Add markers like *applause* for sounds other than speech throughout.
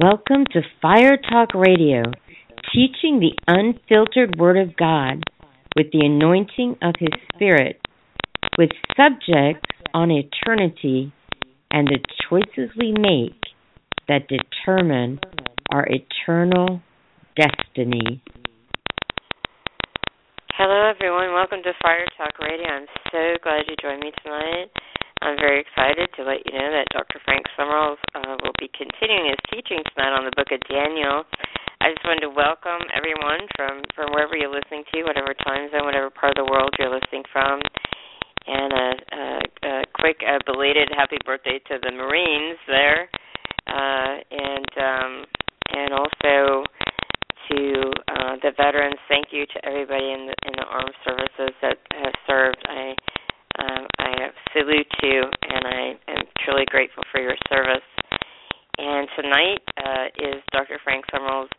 Welcome to Fire Talk Radio, teaching the unfiltered Word of God with the anointing of His Spirit, with subjects on eternity and the choices we make that determine our eternal destiny. Hello, everyone. Welcome to Fire Talk Radio. I'm so glad you joined me tonight. I'm very excited to let you know that Dr. Frank Sumrall uh, will be continuing his teaching tonight on the book of Daniel. I just wanted to welcome everyone from, from wherever you're listening to, whatever time zone, whatever part of the world you're listening from. And a, a, a quick uh, belated happy birthday to the Marines there. Uh, and um, and also to uh, the veterans. Thank you to everybody in the in the armed services that have served. I um, I salute you, and I am truly grateful for your service. And tonight uh, is Dr. Frank Sumrall's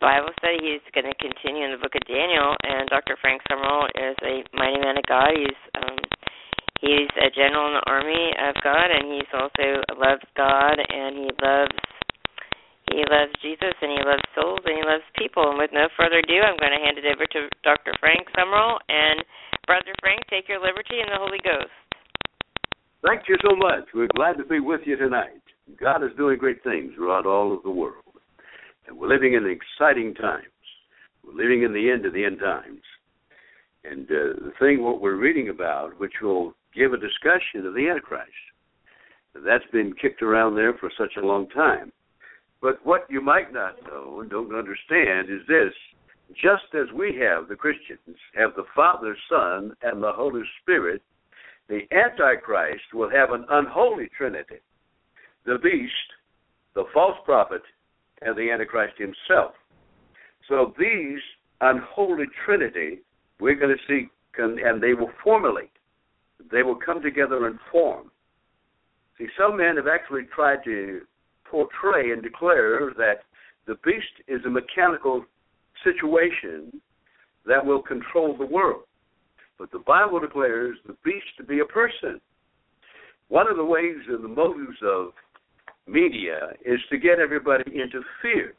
Bible study. He's going to continue in the book of Daniel, and Dr. Frank Sumrall is a mighty man of God. He's um, he's a general in the army of God, and he's also loves God, and he loves he loves Jesus, and he loves souls, and he loves people. And with no further ado, I'm going to hand it over to Dr. Frank Sumrall and Brother Frank, take your liberty in the Holy Ghost. Thank you so much. We're glad to be with you tonight. God is doing great things throughout all of the world. And we're living in exciting times. We're living in the end of the end times. And uh, the thing what we're reading about, which will give a discussion of the Antichrist, that's been kicked around there for such a long time. But what you might not know and don't understand is this just as we have, the Christians, have the Father, Son, and the Holy Spirit, the Antichrist will have an unholy trinity the beast, the false prophet, and the Antichrist himself. So these unholy trinity, we're going to see, and they will formulate. They will come together and form. See, some men have actually tried to portray and declare that the beast is a mechanical situation that will control the world. But the Bible declares the beast to be a person. One of the ways and the motives of media is to get everybody into fear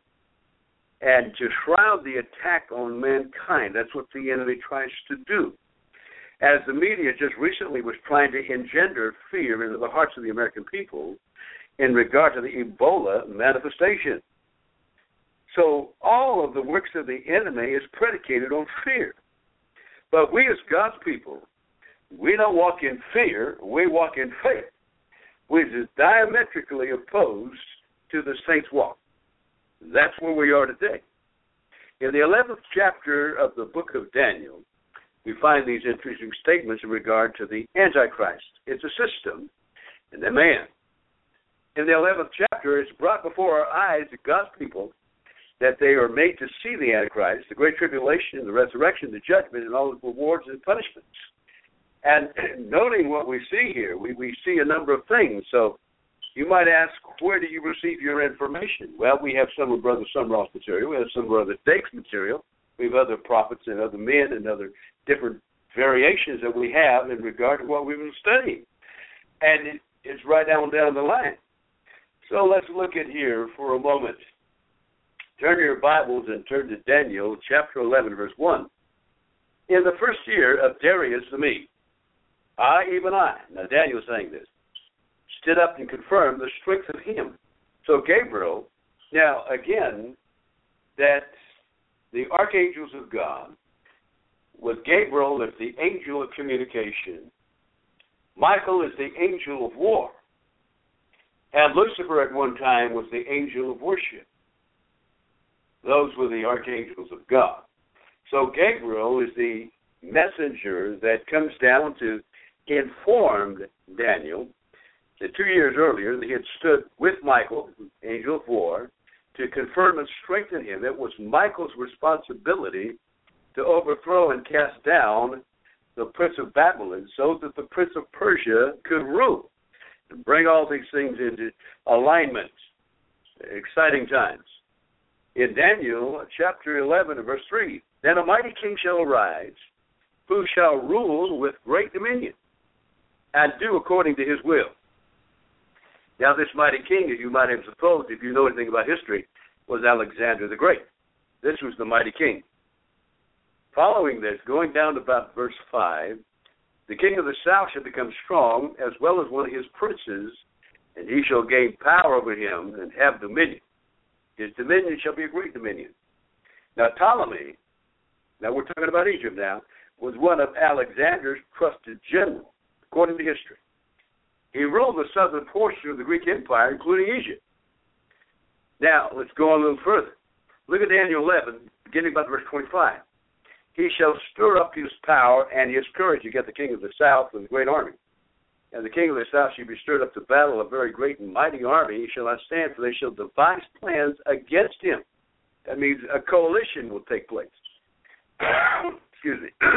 and to shroud the attack on mankind. That's what the enemy tries to do. As the media just recently was trying to engender fear into the hearts of the American people in regard to the Ebola manifestation. So all of the works of the enemy is predicated on fear. But we as God's people, we don't walk in fear, we walk in faith, which is diametrically opposed to the saints' walk. That's where we are today. In the 11th chapter of the book of Daniel, we find these interesting statements in regard to the Antichrist. It's a system and a man. In the 11th chapter, it's brought before our eyes that God's people that they are made to see the Antichrist, the Great Tribulation, the resurrection, the judgment, and all the rewards and punishments. And *clears throat* noting what we see here, we, we see a number of things. So you might ask, where do you receive your information? Well, we have some of Brother Sumrall's material. We have some of Brother Dake's material. We have other prophets and other men and other different variations that we have in regard to what we've been studying. And it, it's right down down the line. So let's look at here for a moment. Turn your Bibles and turn to Daniel chapter 11, verse 1. In the first year of Darius the Mede, I, even I, now Daniel is saying this, stood up and confirmed the strength of him. So Gabriel, now again, that the archangels of God, with Gabriel as the angel of communication, Michael is the angel of war, and Lucifer at one time was the angel of worship. Those were the archangels of God. So Gabriel is the messenger that comes down to inform Daniel that two years earlier he had stood with Michael, angel of war, to confirm and strengthen him. It was Michael's responsibility to overthrow and cast down the prince of Babylon so that the prince of Persia could rule and bring all these things into alignment. Exciting times in Daniel chapter 11 verse 3. Then a mighty king shall arise, who shall rule with great dominion, and do according to his will. Now, this mighty king, as you might have supposed, if you know anything about history, was Alexander the Great. This was the mighty king. Following this, going down to about verse 5, the king of the south shall become strong, as well as one of his princes, and he shall gain power over him and have dominion. His dominion shall be a great dominion. Now, Ptolemy, now we're talking about Egypt now, was one of Alexander's trusted generals, according to history. He ruled the southern portion of the Greek Empire, including Egypt. Now, let's go on a little further. Look at Daniel 11, beginning about verse 25. He shall stir up his power and his courage. Get the king of the south with a great army. And the king of the south shall be stirred up to battle, a very great and mighty army. He shall not stand, for they shall devise plans against him. That means a coalition will take place. *coughs* Excuse me. *coughs*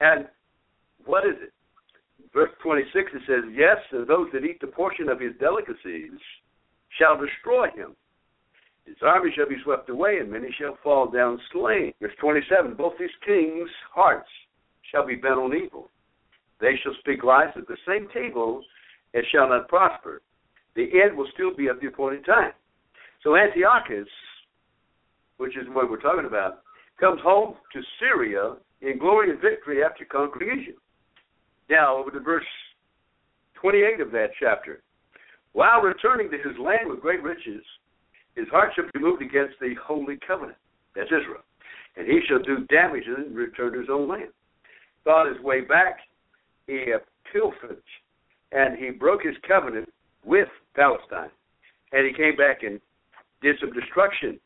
and what is it? Verse 26 it says, Yes, and those that eat the portion of his delicacies shall destroy him. His army shall be swept away, and many shall fall down slain. Verse 27 Both these kings' hearts shall be bent on evil. They shall speak lies at the same table, and shall not prosper. The end will still be at the appointed time. So Antiochus, which is what we're talking about, comes home to Syria in glory and victory after conquering Egypt. Now, over to verse 28 of that chapter. While returning to his land with great riches, his heart shall be moved against the holy covenant. That's Israel. And he shall do damage and return to his own land. Thought his way back, he and he broke his covenant with Palestine. And he came back and did some destruction.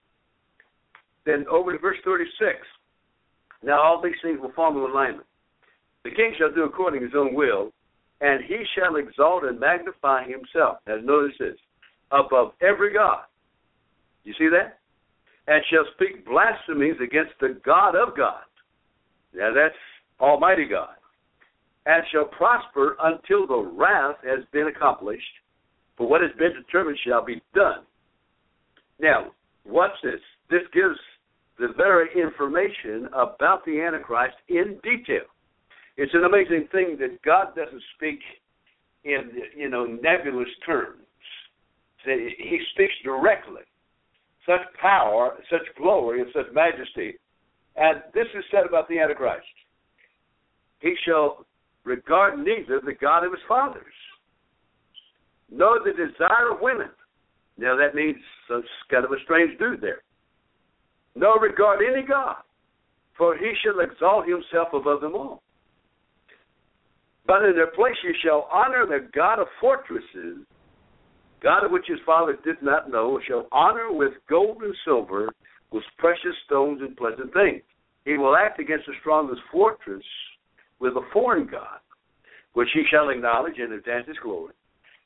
Then over to verse 36. Now all these things will fall in alignment. The king shall do according to his own will, and he shall exalt and magnify himself. Now notice this above every God you see that? And shall speak blasphemies against the God of God. Now that's Almighty God. And shall prosper until the wrath has been accomplished, for what has been determined shall be done. Now, watch this. This gives the very information about the Antichrist in detail. It's an amazing thing that God doesn't speak in you know nebulous terms. He speaks directly such power, such glory, and such majesty. And this is said about the Antichrist. He shall regard neither the God of his fathers, nor the desire of women. Now that means some kind of a strange dude there. Nor regard any God, for he shall exalt himself above them all. But in their place you shall honor the God of fortresses, God of which his fathers did not know shall honor with gold and silver, with precious stones and pleasant things. He will act against the strongest fortress with a foreign God, which he shall acknowledge and advance his glory,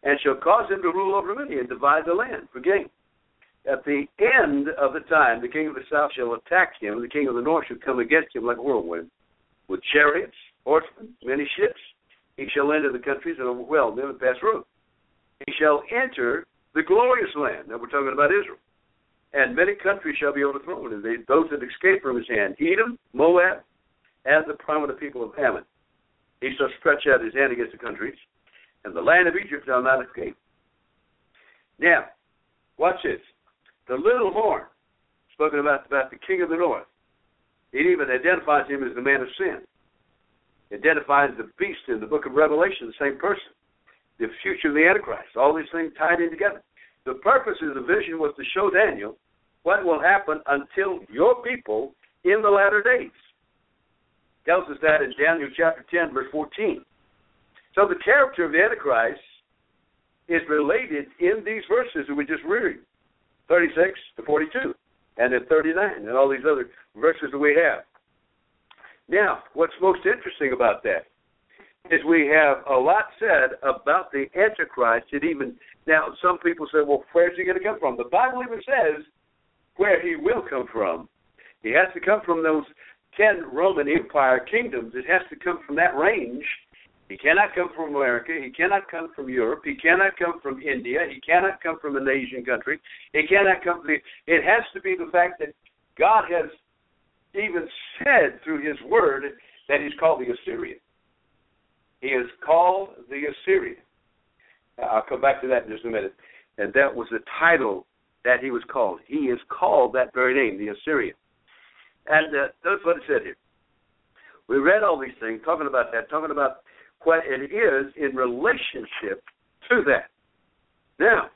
and shall cause him to rule over many and divide the land for gain. At the end of the time, the king of the south shall attack him, and the king of the north shall come against him like a whirlwind, with chariots, horsemen, many ships. He shall enter the countries and overwhelm them and pass through he shall enter the glorious land. Now we're talking about Israel. And many countries shall be overthrown, and they, those that escape from his hand, Edom, Moab, and the prominent people of Ammon. He shall stretch out his hand against the countries, and the land of Egypt shall not escape. Now, watch this. The little horn, spoken about, about the king of the north, it even identifies him as the man of sin. Identifies the beast in the book of Revelation, the same person the future of the Antichrist, all these things tied in together. The purpose of the vision was to show Daniel what will happen until your people in the latter days. Tells us that in Daniel chapter 10, verse 14. So the character of the Antichrist is related in these verses that we just read 36 to 42, and then 39, and all these other verses that we have. Now, what's most interesting about that is we have a lot said about the Antichrist. It even now some people say, well, where's he going to come from? The Bible even says where he will come from. He has to come from those ten Roman Empire kingdoms. It has to come from that range. He cannot come from America. He cannot come from Europe. He cannot come from India. He cannot come from an Asian country. He cannot come from the. It has to be the fact that God has even said through His Word that He's called the Assyrian. He is called the Assyrian. I'll come back to that in just a minute. And that was the title that he was called. He is called that very name, the Assyrian. And uh, that's what it said here. We read all these things, talking about that, talking about what it is in relationship to that. Now,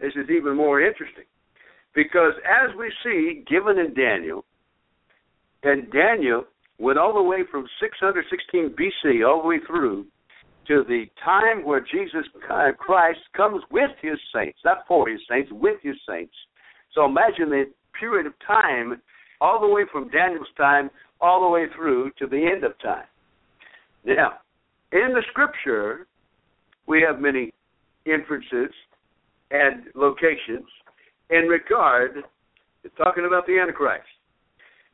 this is even more interesting because as we see given in Daniel, and Daniel went all the way from 616 BC all the way through to the time where Jesus Christ comes with his saints, not for his saints, with his saints. So imagine the period of time all the way from Daniel's time all the way through to the end of time. Now, in the scripture, we have many inferences and locations in regard to talking about the Antichrist.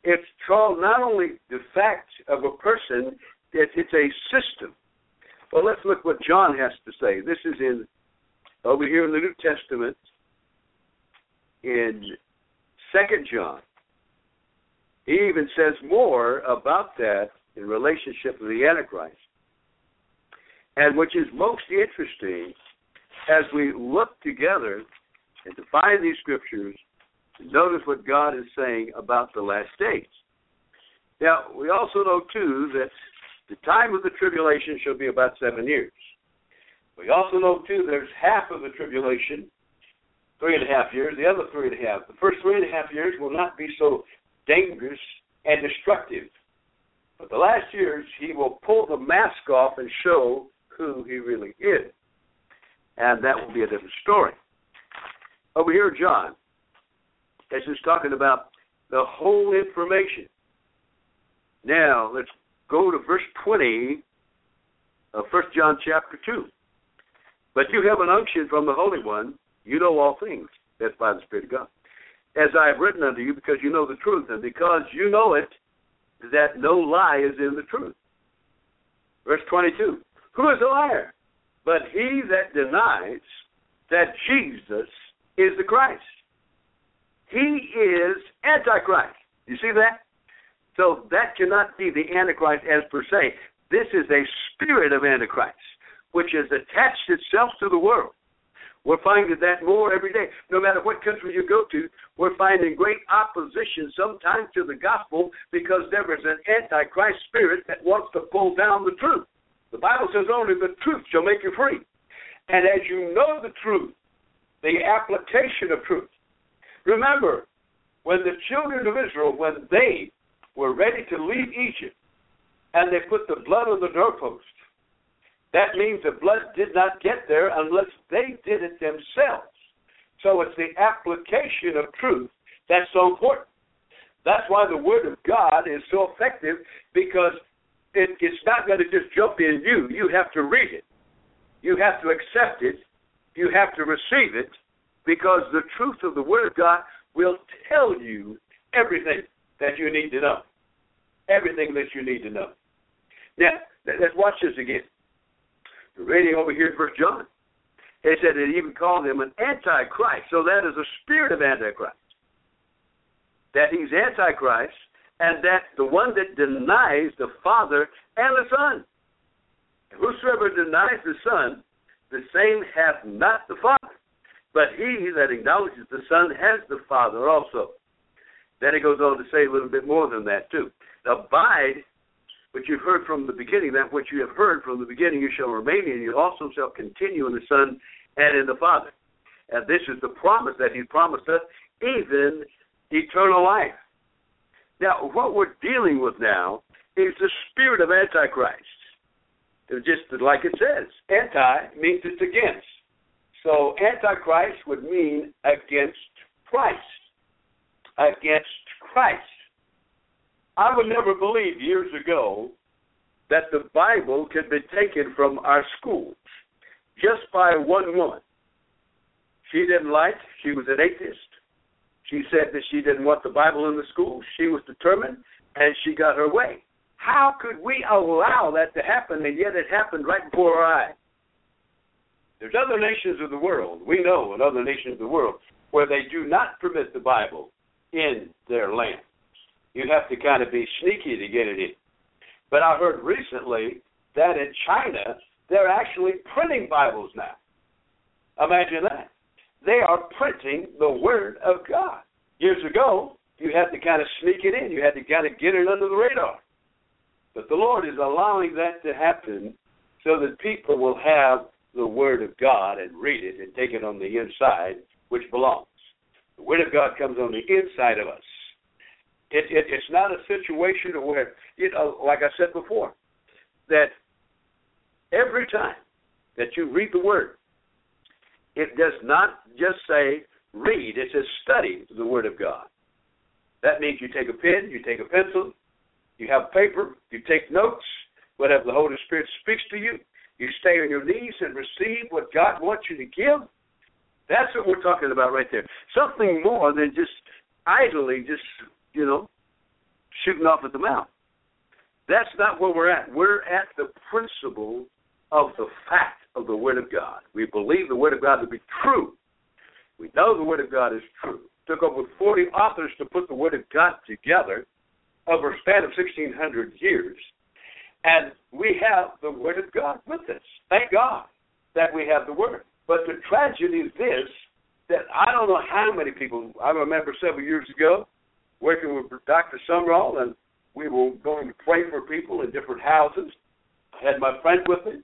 It's called not only the fact of a person, it's, it's a system. Well, let's look what John has to say. This is in over here in the New Testament in Second John. He even says more about that in relationship to the Antichrist. And which is most interesting as we look together and to find these scriptures, notice what God is saying about the last days. Now, we also know, too, that the time of the tribulation shall be about seven years. We also know, too, there's half of the tribulation, three and a half years, the other three and a half. The first three and a half years will not be so dangerous and destructive. But the last years, he will pull the mask off and show who he really is. And that will be a different story. Over here, John, this is talking about the whole information. Now, let's go to verse 20 of 1 John chapter 2. But you have an unction from the Holy One. You know all things. That's by the Spirit of God. As I have written unto you, because you know the truth, and because you know it, that no lie is in the truth. Verse 22. Who is a liar? But he that denies that Jesus is the Christ. He is Antichrist. You see that? So that cannot be the Antichrist as per se. This is a spirit of Antichrist, which has attached itself to the world. We're finding that more every day. No matter what country you go to, we're finding great opposition sometimes to the gospel because there is an antichrist spirit that wants to pull down the truth. The Bible says only the truth shall make you free. And as you know the truth, the application of truth. Remember, when the children of Israel, when they were ready to leave Egypt, and they put the blood on the doorpost. That means the blood did not get there unless they did it themselves. So it's the application of truth that's so important. That's why the Word of God is so effective because it, it's not going to just jump in you. You have to read it. You have to accept it. You have to receive it because the truth of the Word of God will tell you everything that you need to know. Everything that you need to know. Now, let's watch this again. Reading over here in First John, it said it even called him an antichrist. So that is a spirit of antichrist. That he's antichrist, and that the one that denies the Father and the Son. Whosoever denies the Son, the same hath not the Father. But he that acknowledges the Son has the Father also. Then he goes on to say a little bit more than that too. Abide, which you've heard from the beginning, that which you have heard from the beginning you shall remain in, you also shall continue in the Son and in the Father. And this is the promise that he promised us, even eternal life. Now, what we're dealing with now is the spirit of Antichrist. It's just like it says, anti means it's against. So Antichrist would mean against Christ. Against Christ. I would never believe years ago that the Bible could be taken from our schools just by one woman. She didn't like, she was an atheist. She said that she didn't want the Bible in the schools. She was determined, and she got her way. How could we allow that to happen, and yet it happened right before our eyes? There's other nations of the world, we know in other nations of the world, where they do not permit the Bible in their land. You have to kind of be sneaky to get it in. But I heard recently that in China, they're actually printing Bibles now. Imagine that. They are printing the Word of God. Years ago, you had to kind of sneak it in. You had to kind of get it under the radar. But the Lord is allowing that to happen so that people will have the Word of God and read it and take it on the inside, which belongs. The Word of God comes on the inside of us. It, it, it's not a situation where, like I said before, that every time that you read the Word, it does not just say read, it says study the Word of God. That means you take a pen, you take a pencil, you have paper, you take notes, whatever the Holy Spirit speaks to you, you stay on your knees and receive what God wants you to give. That's what we're talking about right there. Something more than just idly just, you know, shooting off at the mouth. That's not where we're at. We're at the principle of the fact of the Word of God. We believe the Word of God to be true. We know the Word of God is true. It took over 40 authors to put the Word of God together over a span of 1,600 years. And we have the Word of God with us. Thank God that we have the Word. But the tragedy is this that I don't know how many people, I remember several years ago working with Dr. Sumrall, and we were going to pray for people in different houses. I had my friend with me.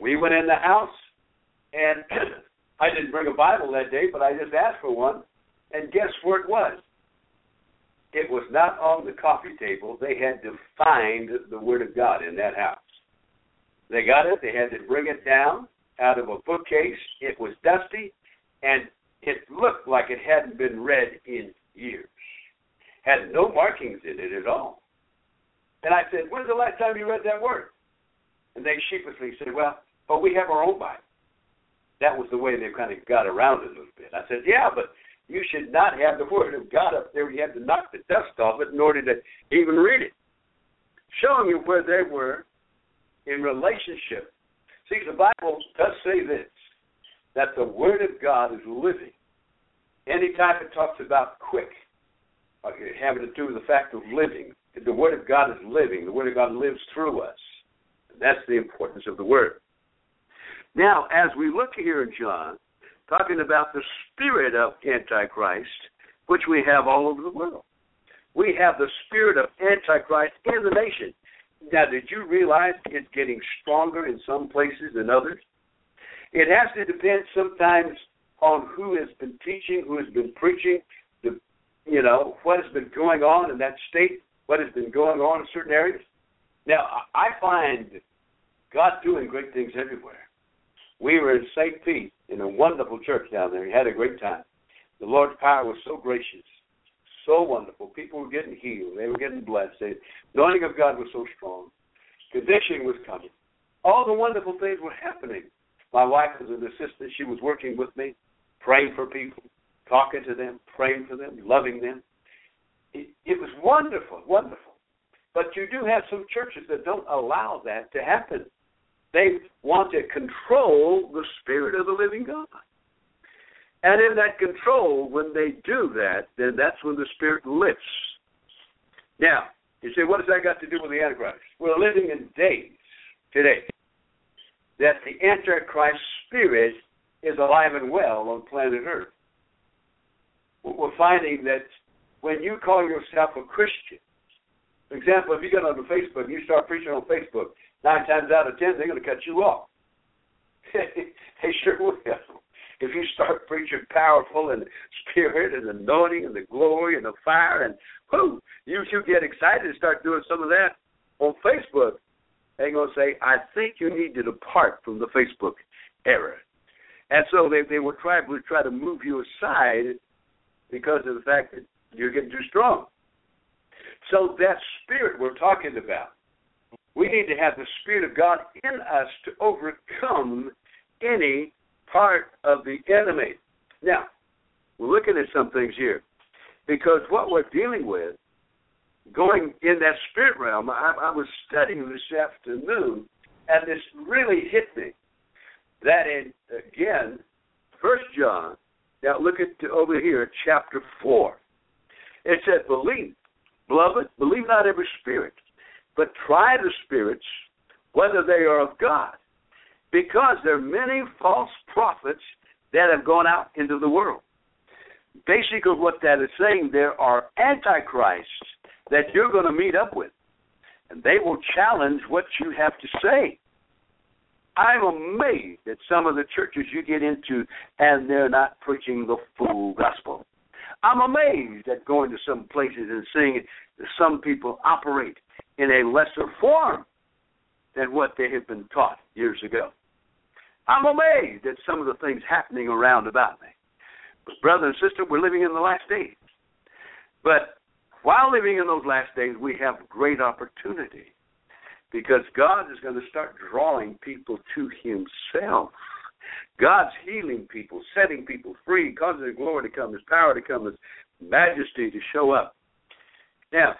We went in the house, and *clears throat* I didn't bring a Bible that day, but I just asked for one. And guess where it was? It was not on the coffee table. They had to find the Word of God in that house. They got it. They had to bring it down out of a bookcase. It was dusty, and it looked like it hadn't been read in years. Had no markings in it at all. And I said, When's the last time you read that word? And they sheepishly said, Well, but we have our own Bible. That was the way they kind of got around it a little bit. I said, Yeah, but you should not have the Word of God up there. You have to knock the dust off it in order to even read it. Showing you where they were in relationship. See, the Bible does say this that the Word of God is living. Anytime it talks about quick, Uh, having to do with the fact of living, the Word of God is living. The Word of God lives through us. That's the importance of the Word. Now, as we look here in John, talking about the spirit of Antichrist, which we have all over the world. We have the spirit of Antichrist in the nation. Now, did you realize it's getting stronger in some places than others? It has to depend sometimes on who has been teaching, who has been preaching, you know, what has been going on in that state, what has been going on in certain areas. Now, I find God doing great things everywhere. We were in St. Pete in a wonderful church down there. We had a great time. The Lord's power was so gracious, so wonderful. People were getting healed. They were getting blessed. The anointing of God was so strong. Conviction was coming. All the wonderful things were happening. My wife was an assistant. She was working with me, praying for people, talking to them, praying for them, loving them. It, it was wonderful, wonderful. But you do have some churches that don't allow that to happen. They want to control the Spirit of the living God. And in that control, when they do that, then that's when the Spirit lifts. Now, you say, what does that got to do with the Antichrist? We're living in days today that the Antichrist spirit is alive and well on planet Earth. We're finding that when you call yourself a Christian, for example, if you get on Facebook and you start preaching on Facebook, nine times out of ten they're going to cut you off. *laughs* they sure will. If you start preaching powerful and spirit and anointing and the glory and the fire and whoo, you you get excited and start doing some of that on Facebook, they're gonna say, I think you need to depart from the Facebook era. And so they they will try will try to move you aside because of the fact that you're getting too strong. So that spirit we're talking about we need to have the Spirit of God in us to overcome any part of the enemy. Now, we're looking at some things here because what we're dealing with, going in that spirit realm, I, I was studying this afternoon, and this really hit me. That in again, First John. Now look at over here, chapter four. It said, "Believe, beloved, believe not every spirit, but try the spirits whether they are of God, because there are many false prophets that have gone out into the world. Basically, what that is saying, there are antichrists that you're going to meet up with, and they will challenge what you have to say. I'm amazed at some of the churches you get into, and they're not preaching the full gospel. I'm amazed at going to some places and seeing some people operate in a lesser form than what they have been taught years ago. I'm amazed at some of the things happening around about me. But, brother and sister, we're living in the last days. But while living in those last days, we have great opportunity because God is going to start drawing people to Himself. God's healing people, setting people free, causing His glory to come, His power to come, His majesty to show up. Now,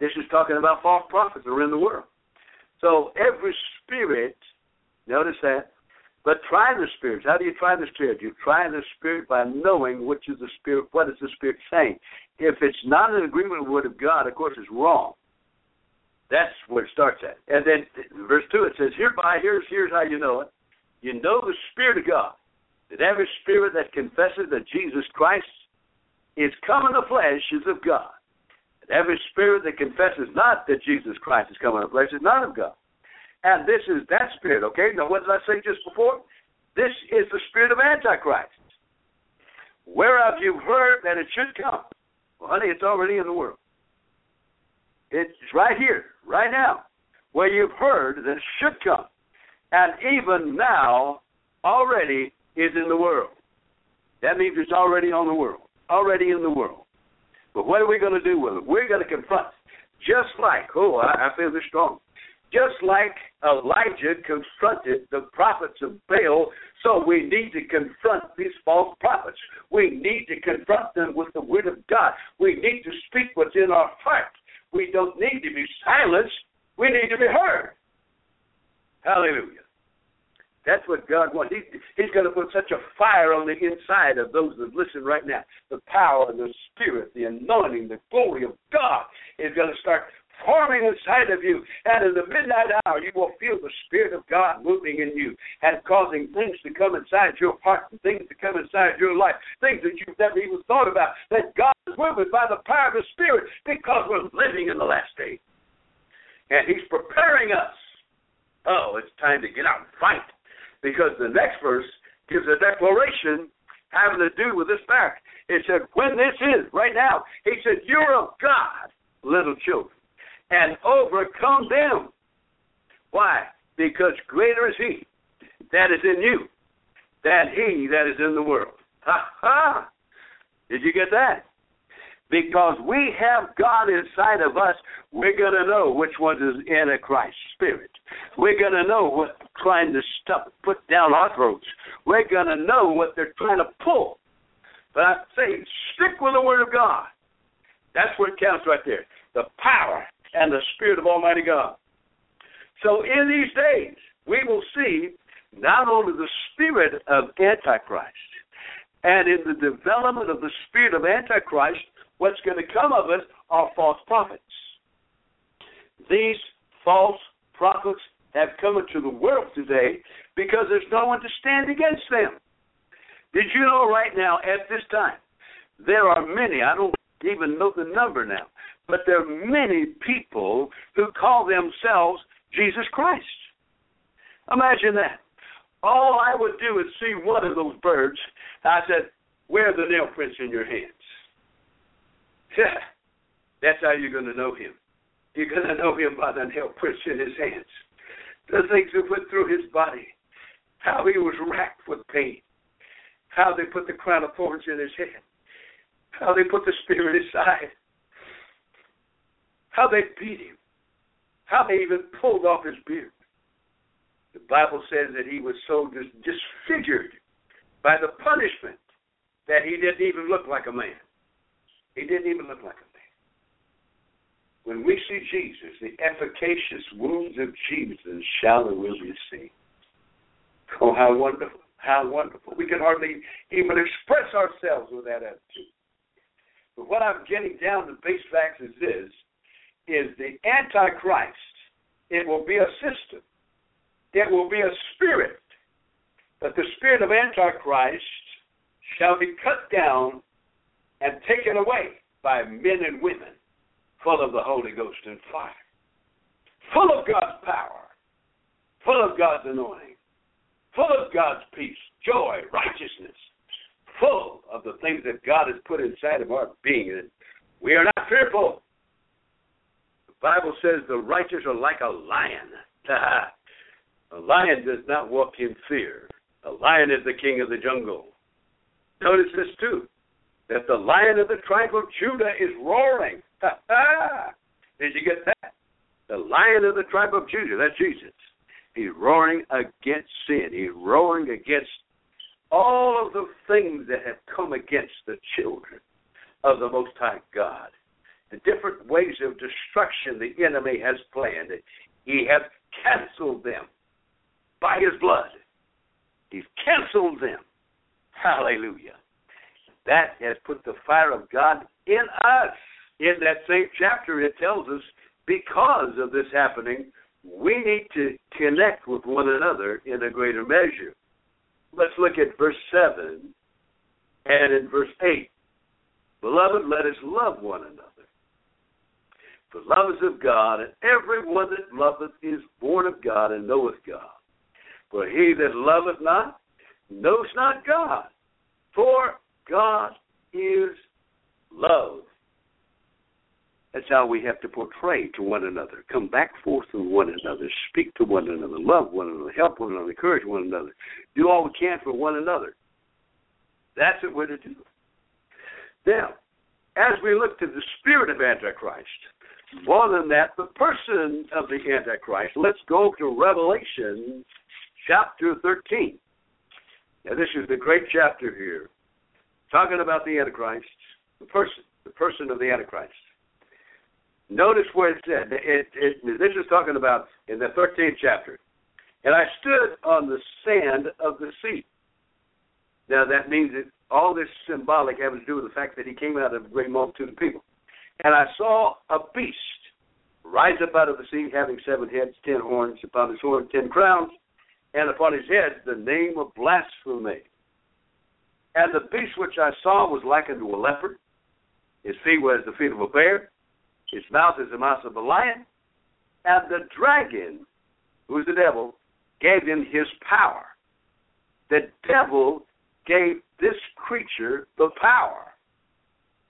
this is talking about false prophets that are in the world. So every spirit, notice that, but try the spirits. How do you try the spirit? You try the spirit by knowing which is the spirit, what is the spirit saying. If it's not in agreement with the word of God, of course it's wrong. That's where it starts at. And then verse two it says, Hereby, here's here's how you know it. You know the Spirit of God. That every spirit that confesses that Jesus Christ is come in the flesh is of God. That every spirit that confesses not that Jesus Christ is come in the flesh is not of God. And this is that spirit, okay? Now what did I say just before? This is the spirit of Antichrist. Whereof you've heard that it should come. Well, honey, it's already in the world. It's right here, right now, where you've heard that should come and even now already is in the world. That means it's already on the world, already in the world. But what are we going to do with it? We're going to confront, just like, oh, I, I feel this strong. Just like Elijah confronted the prophets of Baal, so we need to confront these false prophets. We need to confront them with the word of God. We need to speak what's in our heart. We don't need to be silenced. We need to be heard. Hallelujah. That's what God wants. He, he's going to put such a fire on the inside of those that listen right now. The power, the spirit, the anointing, the glory of God is going to start forming inside of you. And in the midnight hour, you will feel the Spirit of God moving in you and causing things to come inside your heart things to come inside your life, things that you've never even thought about. That God is moving by the power of the Spirit because we're living in the last days. And He's preparing us oh, it's time to get out and fight. Because the next verse gives a declaration having to do with this fact. It said, when this is, right now, he said, you're of God, little children, and overcome them. Why? Because greater is he that is in you than he that is in the world. Ha ha! Did you get that? Because we have God inside of us, we're going to know which one is Antichrist spirit. We're going to know what trying to stuff put down our throats. We're going to know what they're trying to pull. But I say, stick with the Word of God. That's what counts right there. The power and the Spirit of Almighty God. So in these days, we will see not only the spirit of Antichrist, and in the development of the spirit of Antichrist, what's going to come of it are false prophets. These false prophets have come into the world today because there's no one to stand against them. Did you know right now, at this time, there are many, I don't even know the number now, but there are many people who call themselves Jesus Christ. Imagine that. All I would do is see one of those birds. I said, Where are the nail prints in your hands? *laughs* Yeah, that's how you're going to know him. You're going to know him by the nail prints in his hands, the things that went through his body, how he was racked with pain, how they put the crown of thorns in his head, how they put the spear in his side, how they beat him, how they even pulled off his beard. The Bible says that he was so disfigured by the punishment that he didn't even look like a man. He didn't even look like a man. When we see Jesus, the efficacious wounds of Jesus shall and will be seen. Oh, how wonderful. How wonderful. We can hardly even express ourselves with that attitude. But what I'm getting down to base facts is this is the Antichrist. It will be a system. It will be a spirit But the spirit of Antichrist shall be cut down and taken away by men and women full of the Holy Ghost and fire, full of God's power, full of God's anointing, full of God's peace, joy, righteousness, full of the things that God has put inside of our being. And we are not fearful. Bible says the righteous are like a lion. *laughs* a lion does not walk in fear. A lion is the king of the jungle. Notice this too, that the lion of the tribe of Judah is roaring. *laughs* Did you get that? The lion of the tribe of Judah, that's Jesus. He's roaring against sin. He's roaring against all of the things that have come against the children of the Most High God. The different ways of destruction the enemy has planned. He has canceled them by his blood. He's canceled them. Hallelujah. That has put the fire of God in us. In that same chapter, it tells us because of this happening, we need to connect with one another in a greater measure. Let's look at verse 7 and in verse 8. Beloved, let us love one another. For love is of God, and every one that loveth is born of God and knoweth God. For he that loveth not knows not God, for God is love. That's how we have to portray to one another. Come back forth to one another. Speak to one another. Love one another. Help one another. Encourage one another. Do all we can for one another. That's what we're to do. Now, as we look to the spirit of Antichrist, more than that, the person of the Antichrist, let's go to Revelation chapter 13. Now, this is the great chapter here, talking about the Antichrist, the person, the person of the Antichrist. Notice where it said, it, it, this is talking about in the 13th chapter. And I stood on the sand of the sea. Now that means that all this symbolic having to do with the fact that he came out of a great multitude of people. And I saw a beast rise up out of the sea, having seven heads, ten horns, upon his horn ten crowns, and upon his head the name of blasphemy. And the beast which I saw was like unto a leopard. His feet were as the feet of a bear, his mouth is the mouth of a lion. And the dragon, who is the devil, gave him his power. The devil gave this creature the power.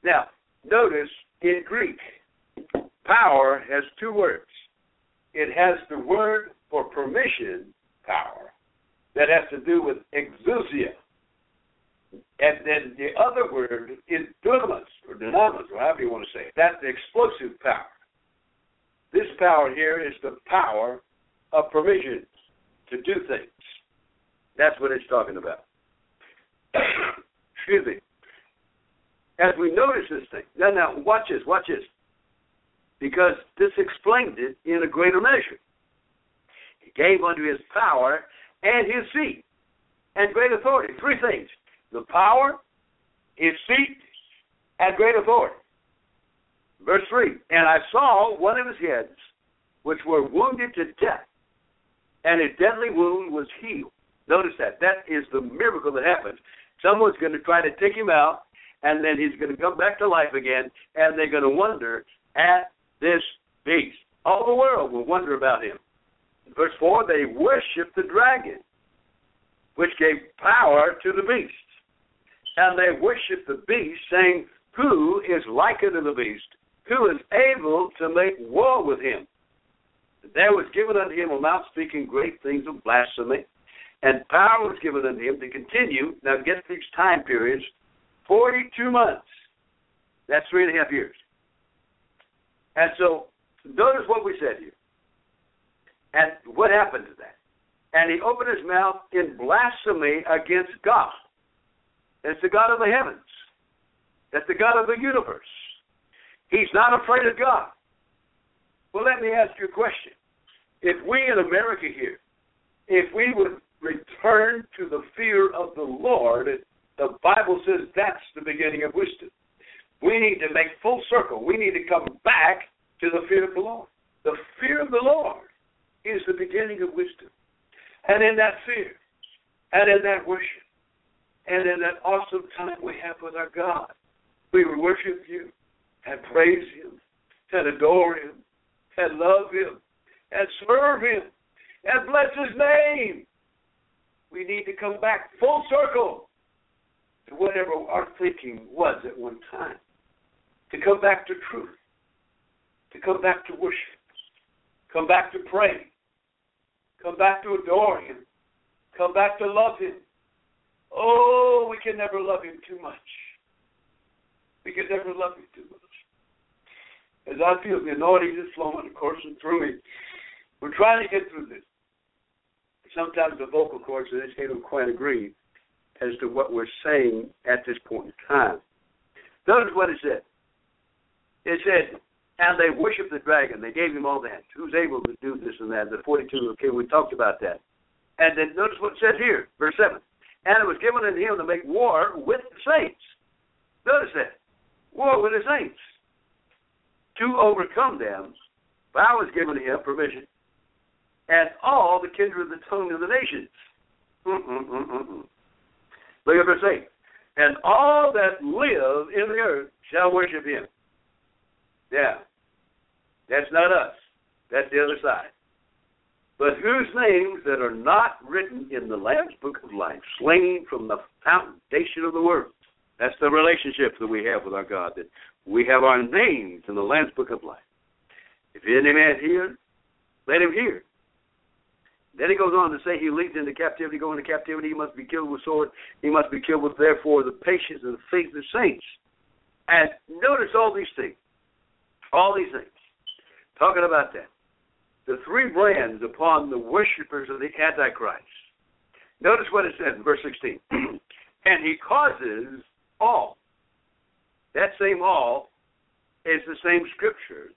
Now, notice in Greek, power has two words. It has the word for permission, power, that has to do with exousia, and then the other word is dunamis, or dynamis, or however you want to say it. That's the explosive power. This power here is the power of provision to do things. That's what it's talking about. *coughs* Excuse me. As we notice this thing, now, now, watch this, watch this. Because this explains it in a greater measure. He gave unto his power and his seat and great authority. Three things the power, his seat, and great authority. Verse 3 And I saw one of his heads, which were wounded to death, and a deadly wound was healed. Notice that. That is the miracle that happens. Someone's going to try to take him out, and then he's going to come back to life again, and they're going to wonder at this beast. All the world will wonder about him. Verse 4 They worship the dragon, which gave power to the beast and they worship the beast, saying, Who is like unto the beast? Who is able to make war with him? There was given unto him a mouth speaking great things of blasphemy, and power was given unto him to continue. Now get these time periods 42 months. That's three and a half years. And so notice what we said here. And what happened to that? And he opened his mouth in blasphemy against God. That's the God of the heavens. That's the God of the universe. He's not afraid of God. Well, let me ask you a question. If we in America here, if we would return to the fear of the Lord, the Bible says that's the beginning of wisdom. We need to make full circle. We need to come back to the fear of the Lord. The fear of the Lord is the beginning of wisdom. And in that fear, And in that worship, and in that awesome time we have with our God, we will worship you and praise him and adore him and love him and serve him and bless his name. We need to come back full circle whatever our thinking was at one time. To come back to truth. To come back to worship. Come back to pray. Come back to adore him. Come back to love him. Oh, we can never love him too much. We can never love him too much. As I feel the anointing is flowing, of coursing through me, we're trying to get through this. Sometimes the vocal cords, they say don't quite agree as to what we're saying at this point in time. Notice what it said. It said, and they worshiped the dragon. They gave him all that. Who's able to do this and that? The 42, okay, we talked about that. And then notice what it says here, verse 7. And it was given unto him to make war with the saints. Notice that. War with the saints. To overcome them, power was given to him, provision, and all the kindred of the tongue of the nations. Mm-mm-mm-mm. Look at verse 8. And all that live in the earth shall worship him. Yeah. That's not us. That's the other side. But whose names that are not written in the Lamb's Book of Life, slain from the foundation of the world. That's the relationship that we have with our God, that we have our names in the Lamb's Book of Life. If any man hear, let him hear. Then he goes on to say he leads into captivity, go into captivity, he must be killed with sword, he must be killed with therefore the patience and the faith of the saints. And notice all these things. All these things. Talking about that. The three brands upon the worshippers of the Antichrist. Notice what it says in verse 16. *clears throat* and he causes all. That same all is the same scripture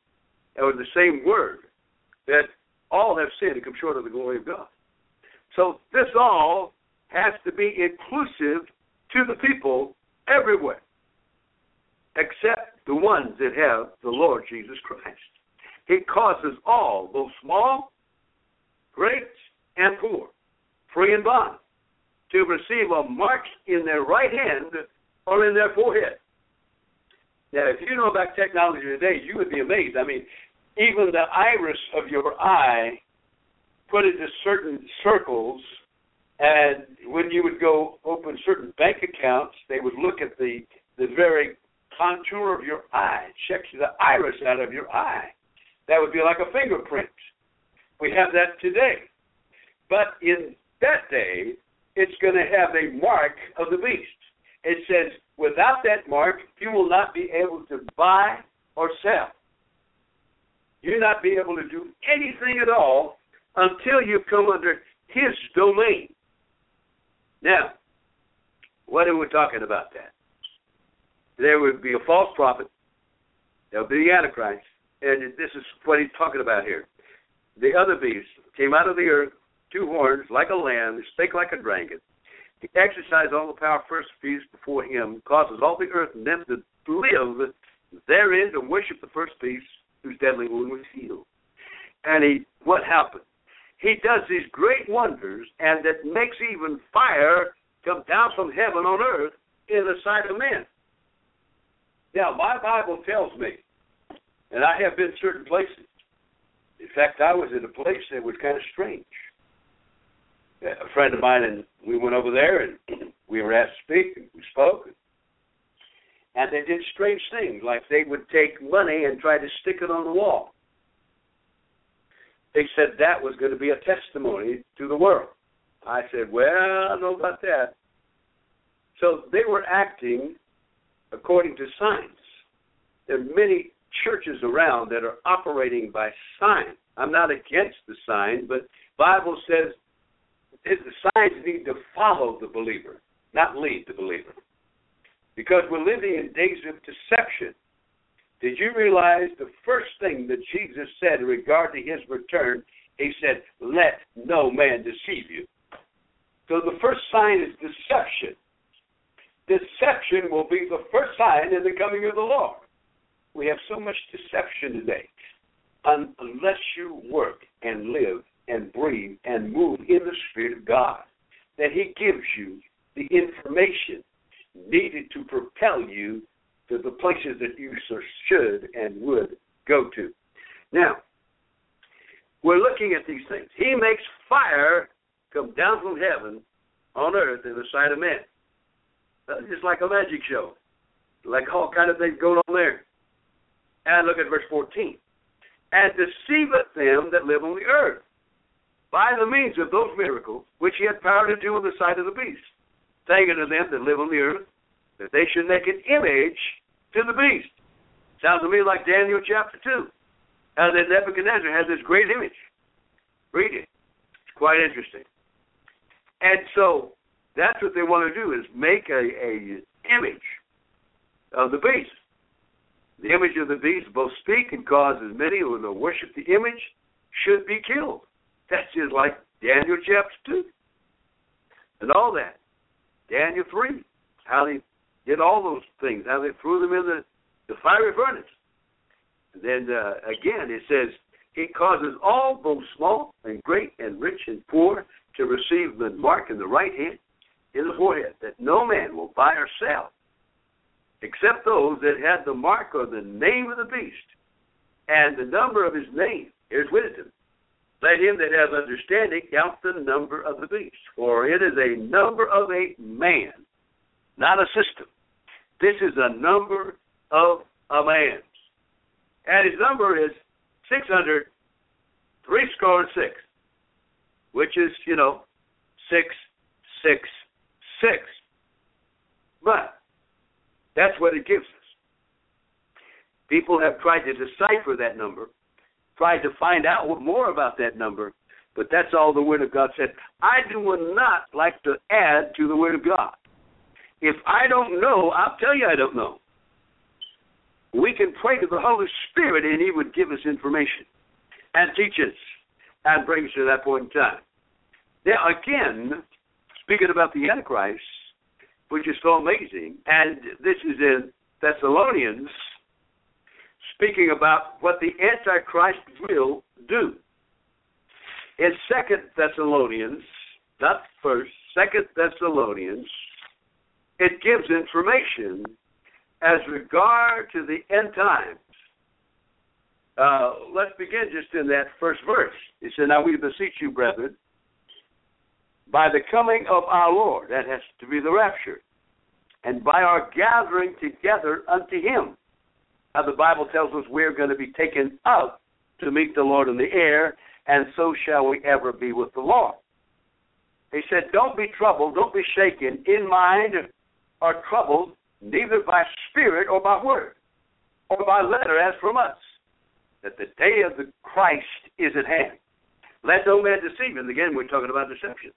or the same word that all have sinned and come short of the glory of God. So this all has to be inclusive to the people everywhere, except the ones that have the Lord Jesus Christ. He causes all, both small, great, and poor, free and bond, to receive a mark in their right hand or in their forehead. Now, if you know about technology today, you would be amazed. I mean, even the iris of your eye put into certain circles, and when you would go open certain bank accounts, they would look at the the very contour of your eye, check the iris out of your eye. That would be like a fingerprint. We have that today. But in that day, it's going to have a mark of the beast. It says, without that mark, you will not be able to buy or sell. You'll not be able to do anything at all until you come under his domain. Now, what are we talking about that? There would be a false prophet. There would be the Antichrist. And this is what he's talking about here. The other beast came out of the earth, two horns, like a lamb, spake like a dragon. He exercised all the power first beast before him, causes all the earth and them to live therein to worship the first beast whose deadly wound was healed. And he, what happened? He does these great wonders, and that makes even fire come down from heaven on earth in the sight of men. Now, my Bible tells me, and I have been certain places. In fact, I was in a place that was kind of strange. A friend of mine and we went over there, and *clears throat* we were asked to speak, and we spoke, and they did strange things, like they would take money and try to stick it on the wall. They said that was going to be a testimony to the world. I said, Well, I don't know about that. So they were acting according to science. There are many churches around that are operating by sign. I'm not against the sign, but Bible says the signs need to follow the believer, not lead the believer because we're living in days of deception. Did you realize the first thing that Jesus said in regard to his return? He said, Let no man deceive you. So the first sign is deception. Deception will be the first sign in the coming of the Lord. We have so much deception today. Unless you work and live and breathe and move in the Spirit of God, that He gives you the information needed to propel you to the places that you should and would go to. Now, we're looking at these things. He makes fire come down from heaven on earth in the sight of men. Uh, just like a magic show, like all kind of things going on there. And look at verse 14. And deceiveth them that live on the earth by the means of those miracles which he had power to do in the sight of the beast, saying unto them that live on the earth that they should make an image to the beast. Sounds to me like Daniel chapter 2. And that Nebuchadnezzar has this great image. Read it. It's quite interesting. And so that's what they want to do is make a, a image of the beast. The image of the beast both speak and cause as many who will worship the image should be killed. That's just like Daniel chapter 2. And all that. Daniel 3. How they did all those things. How they threw them in the, the fiery furnace. And then uh, again it says, it causes all, both small and great and rich and poor, to receive the mark in the right hand, in the forehead, that no man will buy or sell, except those that had the mark or the name of the beast, and the number of his name. Here's wisdom. Let him that has understanding count the number of the beast, for it is a number of a man, not a system. This is a number of a man. And his number is 600, three score and six which is, you know, 666. But that's what it gives us. People have tried to decipher that number, tried to find out more about that number, but that's all the Word of God said. I do not like to add to the Word of God. If I don't know, I'll tell you I don't know. We can pray to the Holy Spirit and He would give us information and teach us and bring us to that point in time. Now, again, speaking about the Antichrist, which is so amazing, and this is in Thessalonians, speaking about what the Antichrist will do. In Second Thessalonians, not first, Second Thessalonians, it gives information as regard to the end times. Uh, let's begin just in that first verse. It said, Now we beseech you, brethren, by the coming of our Lord, that has to be the rapture, and by our gathering together unto him. Now the Bible tells us we're going to be taken up to meet the Lord in the air, and so shall we ever be with the Lord. He said, Don't be troubled, don't be shaken in mind or troubled, neither by spirit or by word, or by letter as from us that the day of the Christ is at hand. Let no man deceive. And again, we're talking about deception.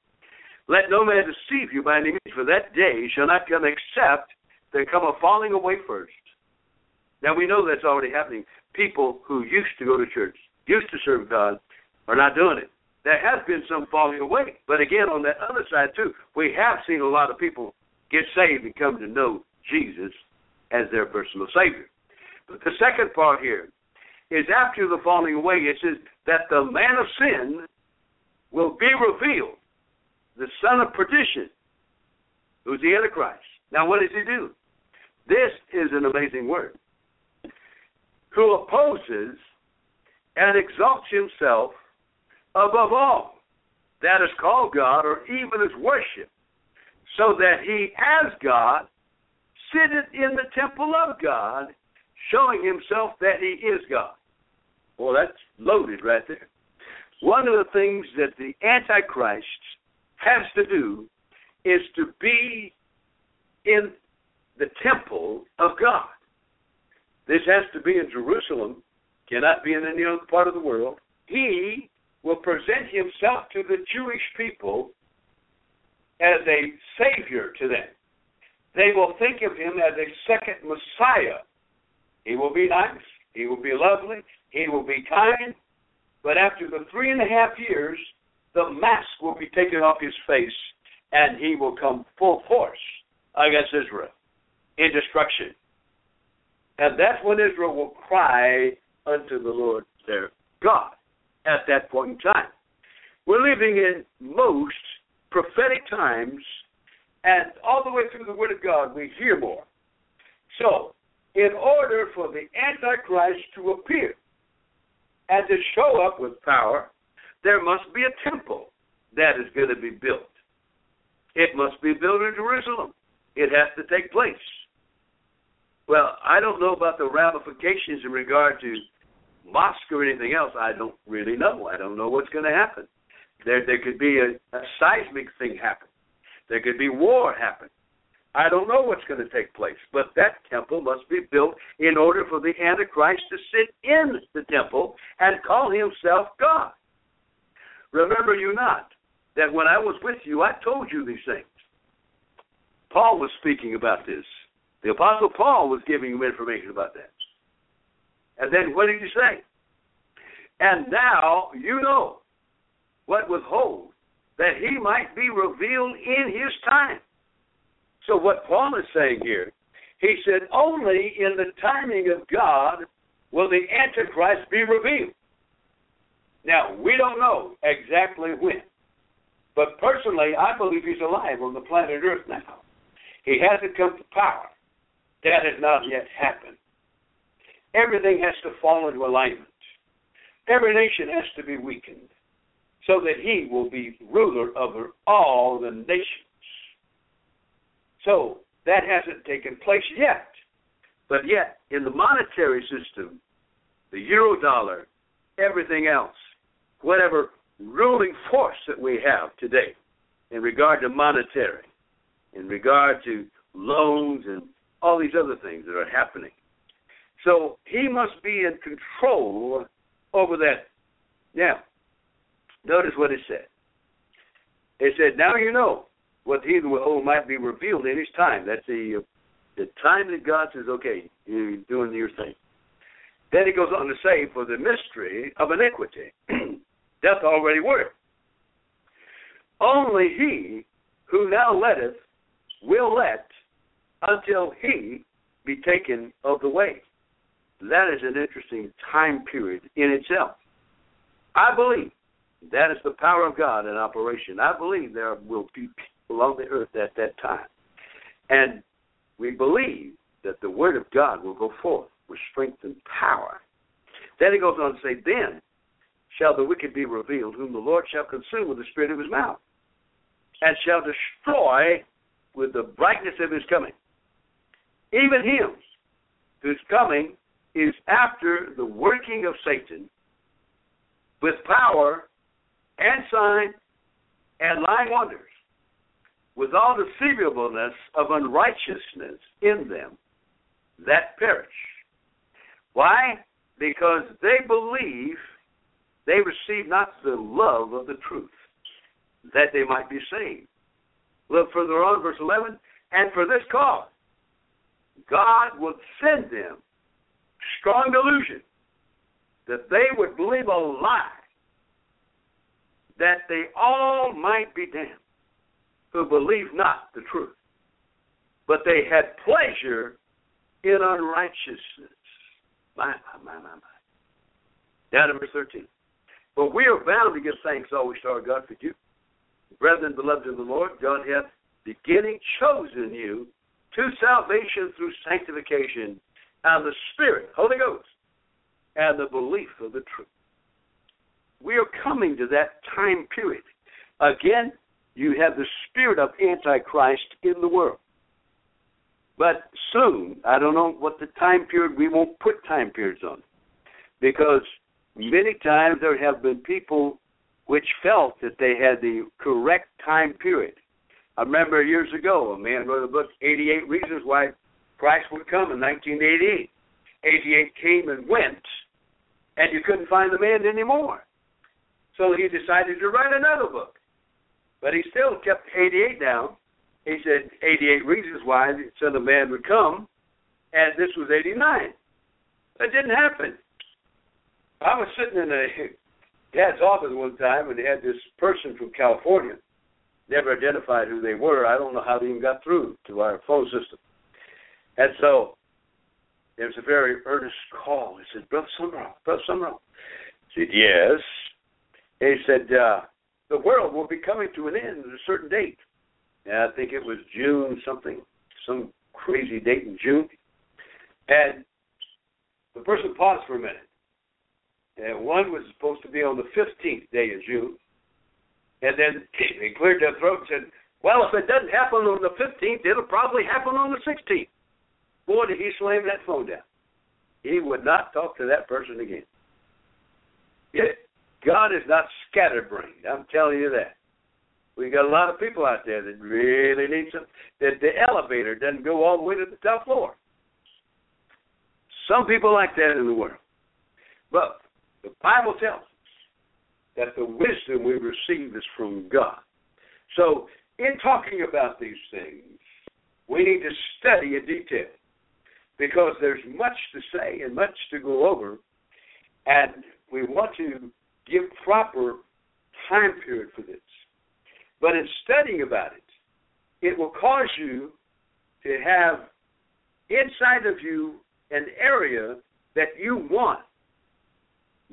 Let no man deceive you by any means, for that day shall not come except there come a falling away first. Now we know that's already happening. People who used to go to church, used to serve God, are not doing it. There has been some falling away. But again, on that other side too, we have seen a lot of people get saved and come to know Jesus as their personal Savior. But the second part here is after the falling away, it says that the man of sin will be revealed, the son of perdition, who's the Antichrist. Now, what does he do? This is an amazing word. Who opposes and exalts himself above all that is called God or even is worship, so that he, as God, sitteth in the temple of God, showing himself that he is God. Well, that's loaded right there. One of the things that the Antichrist has to do is to be in the temple of God. This has to be in Jerusalem, cannot be in any other part of the world. He will present himself to the Jewish people as a savior to them. They will think of him as a second Messiah. He will be nice. He will be lovely. He will be kind. But after the three and a half years, the mask will be taken off his face and he will come full force against Israel in destruction. And that's when Israel will cry unto the Lord their God at that point in time. We're living in most prophetic times, and all the way through the Word of God, we hear more. So, in order for the Antichrist to appear and to show up with power, there must be a temple that is going to be built. It must be built in Jerusalem. It has to take place. Well, I don't know about the ramifications in regard to mosque or anything else. I don't really know. I don't know what's going to happen. There, there could be a, a seismic thing happen. There could be war happen. I don't know what's going to take place, but that temple must be built in order for the Antichrist to sit in the temple and call himself God. Remember you not that when I was with you, I told you these things. Paul was speaking about this. The Apostle Paul was giving you information about that. And then what did he say? And now you know what withhold, that he might be revealed in his time. So what Paul is saying here, he said, only in the timing of God will the Antichrist be revealed. Now, we don't know exactly when. But personally, I believe he's alive on the planet Earth now. He hasn't come to power. That has not yet happened. Everything has to fall into alignment. Every nation has to be weakened so that he will be ruler over all the nations. So that hasn't taken place yet. But yet, in the monetary system, the euro dollar, everything else, whatever ruling force that we have today in regard to monetary, in regard to loans and all these other things that are happening. So he must be in control over that. Now, notice what it said. It said, "Now you know what he will might be revealed in his time." That's the the time that God says, "Okay, you're doing your thing." Then he goes on to say, "For the mystery of iniquity *clears throat* doth already work. Only he who now letteth will let until he be taken of the way." That is an interesting time period in itself. I believe that is the power of God in operation. I believe there will be people on the earth at that time. And we believe that the word of God will go forth with strength and power. Then he goes on to say, Then shall the wicked be revealed, whom the Lord shall consume with the spirit of his mouth, and shall destroy with the brightness of his coming. Even him whose coming is after the working of Satan with power and sign and lying wonders, with all deceivableness of unrighteousness in them that perish. Why? Because they believe they receive not the love of the truth, that they might be saved. Look further on, verse 11. And for this cause, God would send them strong delusion that they would believe a lie that they all might be damned who believe not the truth, but they had pleasure in unrighteousness. My, my, my, my, my. Down to verse 13. But we are bound to give thanks always to our God for you. Brethren, beloved in the Lord, God hath beginning chosen you to salvation through sanctification and the Spirit, Holy Ghost, and the belief of the truth. We are coming to that time period. Again, you have the spirit of Antichrist in the world. But soon, I don't know what the time period, we won't put time periods on. Because many times there have been people which felt that they had the correct time period. I remember years ago, a man wrote a book, 88 Reasons Why Christ would come in 1988. 88 came and went, and you couldn't find the man anymore. So he decided to write another book. But he still kept 88 down. He said 88 reasons why the Son of Man would come, and this was 89. That didn't happen. I was sitting in a *laughs* dad's office one time, and they had this person from California. Never identified who they were. I don't know how they even got through to our phone system. And so there was a very earnest call. He said, Brother Sumrall, Brother Sumrall. I said, Yes. And he said, uh, the world will be coming to an end at a certain date. And I think it was June something, some crazy date in June. And the person paused for a minute. And one was supposed to be on the 15th day of June. And then he cleared their throat and said, Well, if it doesn't happen on the 15th, it'll probably happen on the 16th. Boy, did he slam that phone down. He would not talk to that person again. God is not scatterbrained. I'm telling you that. We got a lot of people out there that really need some. That the elevator doesn't go all the way to the top floor. Some people like that in the world, but the Bible tells that the wisdom we receive is from God. So, in talking about these things, we need to study in detail because there's much to say and much to go over, and we want to give proper time period for this. But in studying about it, it will cause you to have inside of you an area that you want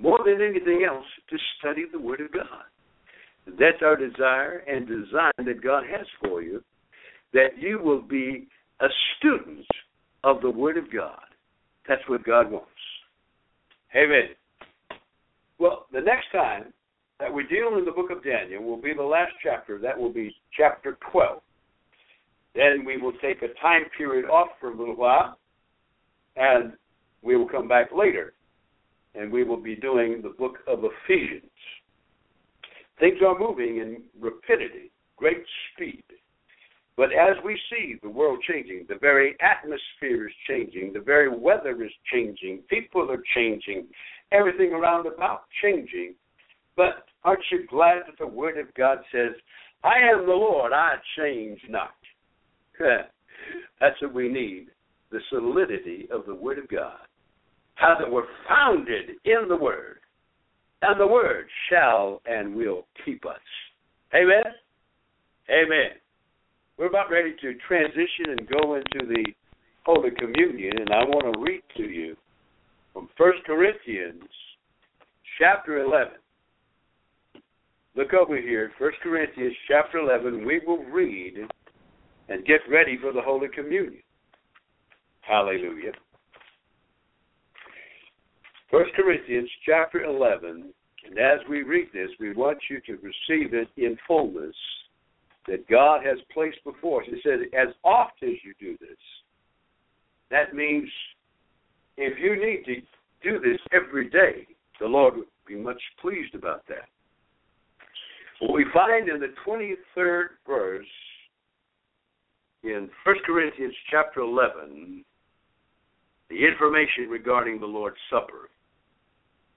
more than anything else to study the Word of God. That's our desire and design that God has for you, that you will be a student of the Word of God. That's what God wants. Amen. Well, the next time that we deal in the book of Daniel will be the last chapter. That will be chapter 12. Then we will take a time period off for a little while, and we will come back later, and we will be doing the book of Ephesians. Things are moving in rapidity, great speed. But as we see the world changing, the very atmosphere is changing, the very weather is changing, people are changing, everything around about changing. But aren't you glad that the Word of God says, I am the Lord, I change not? *laughs* That's what we need the solidity of the Word of God. How that we're founded in the Word, and the Word shall and will keep us. Amen? Amen. We're about ready to transition and go into the Holy Communion, and I want to read to you from 1 Corinthians chapter 11. Look over here, 1 Corinthians chapter 11. We will read and get ready for the Holy Communion. Hallelujah. 1 Corinthians chapter 11, and as we read this, we want you to receive it in fullness that God has placed before us. It says, as oft as you do this, that means if you need to do this every day, the Lord would be much pleased about that. What we find in the 23rd verse in 1 Corinthians chapter 11, the information regarding the Lord's Supper.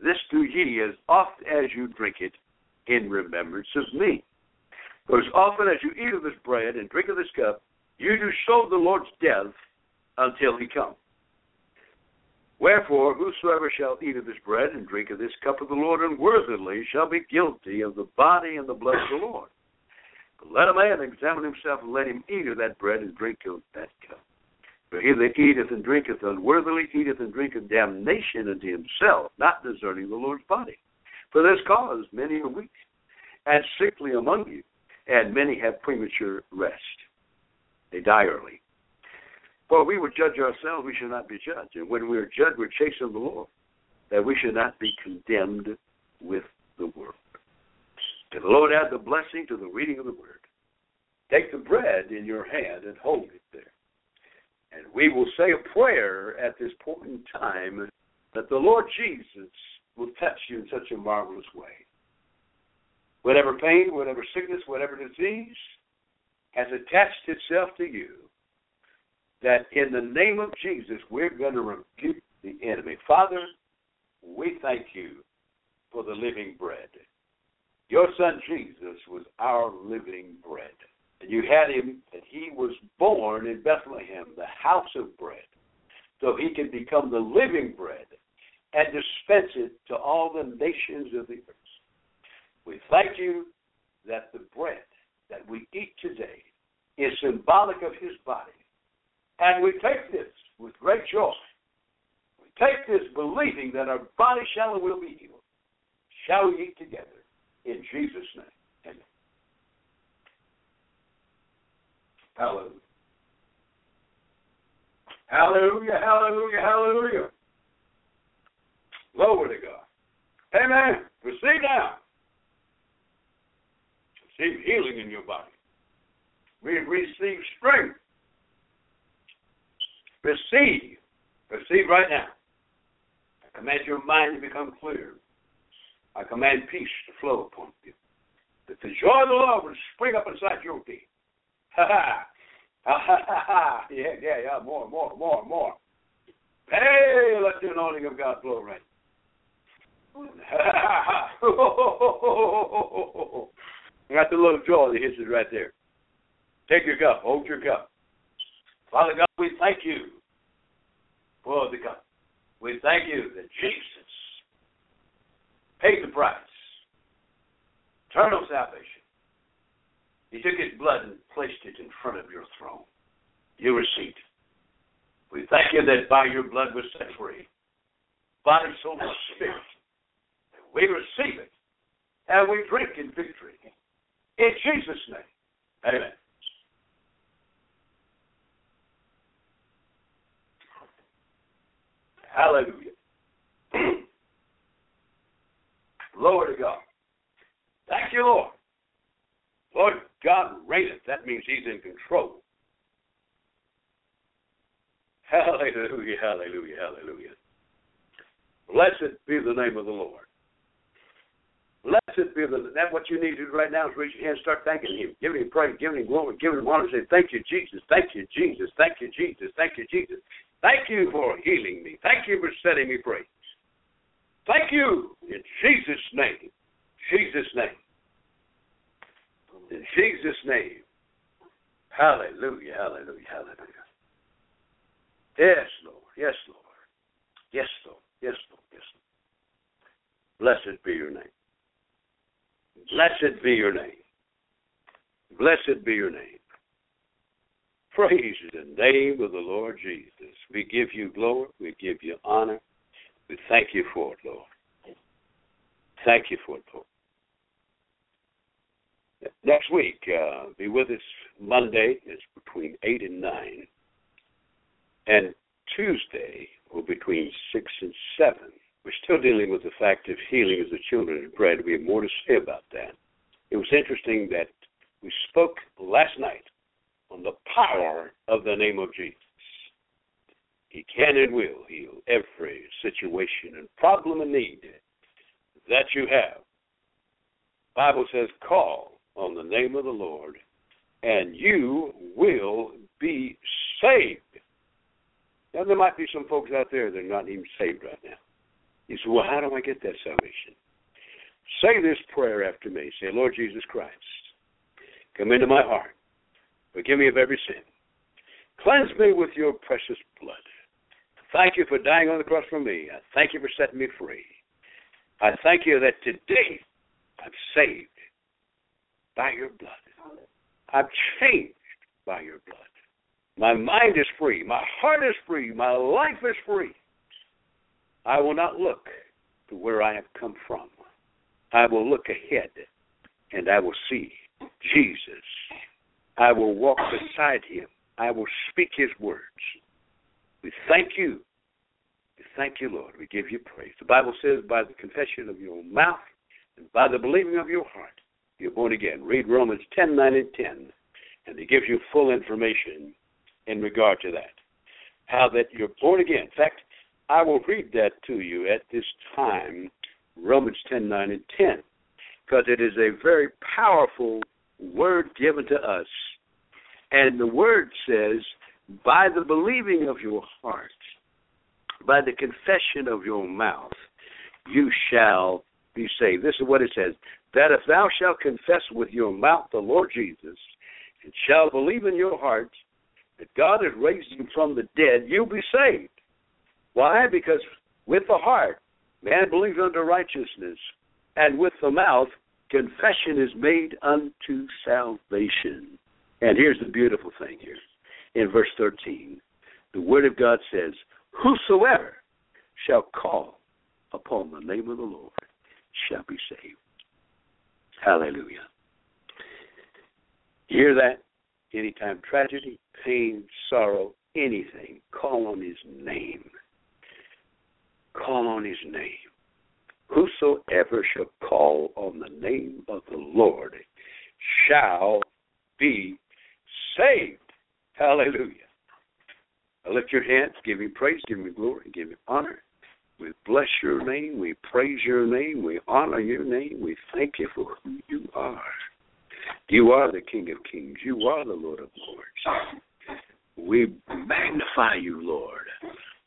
this do ye as oft as you drink it in remembrance of me. For as often as you eat of this bread and drink of this cup, you do show the Lord's death until he come. Wherefore, whosoever shall eat of this bread and drink of this cup of the Lord unworthily shall be guilty of the body and the blood of the Lord. But let a man examine himself, and let him eat of that bread and drink of that cup. For he that eateth and drinketh unworthily eateth and drinketh damnation unto himself, not discerning the Lord's body. For this cause many are weak and sickly among you, and many have premature rest. They die early. For we would judge ourselves, we should not be judged. And when we are judged, we're chasing the Lord, that we should not be condemned with the world. May the Lord add the blessing to the reading of the word. Take the bread in your hand and hold it there. And we will say a prayer at this point in time that the Lord Jesus will touch you in such a marvelous way. Whatever pain, whatever sickness, whatever disease has attached itself to you, that in the name of Jesus, we're going to rebuke the enemy. Father, we thank you for the living bread. Your son Jesus was our living bread. And you had him, and he was born in Bethlehem, the house of bread, so he could become the living bread and dispense it to all the nations of the earth. We thank you that the bread that we eat today is symbolic of his body. And we take this with great joy. We take this believing that our body shall and will be healed. Shall we eat together in Jesus' name? Amen. Hallelujah. Hallelujah, hallelujah, hallelujah. Glory to God. Amen. Receive now. Receive healing in your body. We receive strength. Receive. Receive right now. I command your mind to become clear. I command peace to flow upon you. That the joy of the Lord will spring up inside your being. Ha ha. Ha ha ha. Yeah, yeah, yeah. More, more, more, more. Hey, let the anointing of God flow right. *laughs* I got the little joy that hits it right there. Take your cup. Hold your cup. Father God, we thank you for the cup. We thank you that Jesus paid the price. Eternal salvation. He took his blood and placed it in front of your throne. You received it. We thank you that by your blood we're set free. Body, soul, and spirit. We receive it. And we drink in victory. In Jesus' name. Amen. Hallelujah. *clears throat* Glory to God. Thank you, Lord. Lord God reigneth. That means He's in control. *laughs* Hallelujah, hallelujah, hallelujah. Blessed be the name of the Lord. Blessed be the that's what you need to do right now is raise your hand, start thanking him, giving him praise, giving him glory, giving him honor, say, Thank you, Jesus, thank you, Jesus, thank you, Jesus, thank you, Jesus. Thank you for healing me. Thank you for setting me free. Thank you in Jesus' name. Jesus' name. In Jesus' name. Hallelujah, hallelujah, hallelujah. Yes, Lord. Yes, Lord. Yes, Lord. Yes, Lord. Yes, Lord. Blessed be your name. Blessed be your name. Blessed be your name. Praise the name of the Lord Jesus. We give you glory. We give you honor. We thank you for it, Lord. Thank you for it, Lord. Next week, uh, be with us Monday. It's between 8 and 9. And Tuesday will be between 6 and 7. We're still dealing with the fact of healing as the children of bread. We have more to say about that. It was interesting that we spoke last night on the power of the name of Jesus. He can and will heal every situation and problem and need that you have. The Bible says, call on the name of the Lord, and you will be saved. Now, there might be some folks out there that are not even saved right now. You say, well, how do I get that salvation? Say this prayer after me. Say, Lord Jesus Christ, come into my heart. Forgive me of every sin. Cleanse me with your precious blood. Thank you for dying on the cross for me. I thank you for setting me free. I thank you that today I'm saved by your blood. I'm changed by your blood. My mind is free. My heart is free. My life is free. I will not look to where I have come from. I will look ahead and I will see Jesus I will walk beside him. I will speak his words. We thank you. We thank you, Lord. We give you praise. The Bible says, by the confession of your mouth and by the believing of your heart, you're born again. Read Romans 10, 9, and 10, and it gives you full information in regard to that. How that you're born again. In fact, I will read that to you at this time, Romans 10, 9, and 10, because it is a very powerful word given to us and the word says, by the believing of your heart, by the confession of your mouth, you shall be saved. This is what it says. That if thou shalt confess with your mouth the Lord Jesus, and shalt believe in your heart that God has raised him from the dead, you'll be saved. Why? Because with the heart man believes unto righteousness, and with the mouth confession is made unto salvation. And here's the beautiful thing here. In verse 13, the Word of God says, Whosoever shall call upon the name of the Lord shall be saved. Hallelujah. hear that? Anytime tragedy, pain, sorrow, anything, call on his name. Call on his name. Whosoever shall call on the name of the Lord shall be saved. Hallelujah. Lift your hands, give me praise, give me glory, give me honor. We bless your name, we praise your name, we honor your name, we thank you for who you are. You are the King of Kings, you are the Lord of Lords. We magnify you, Lord.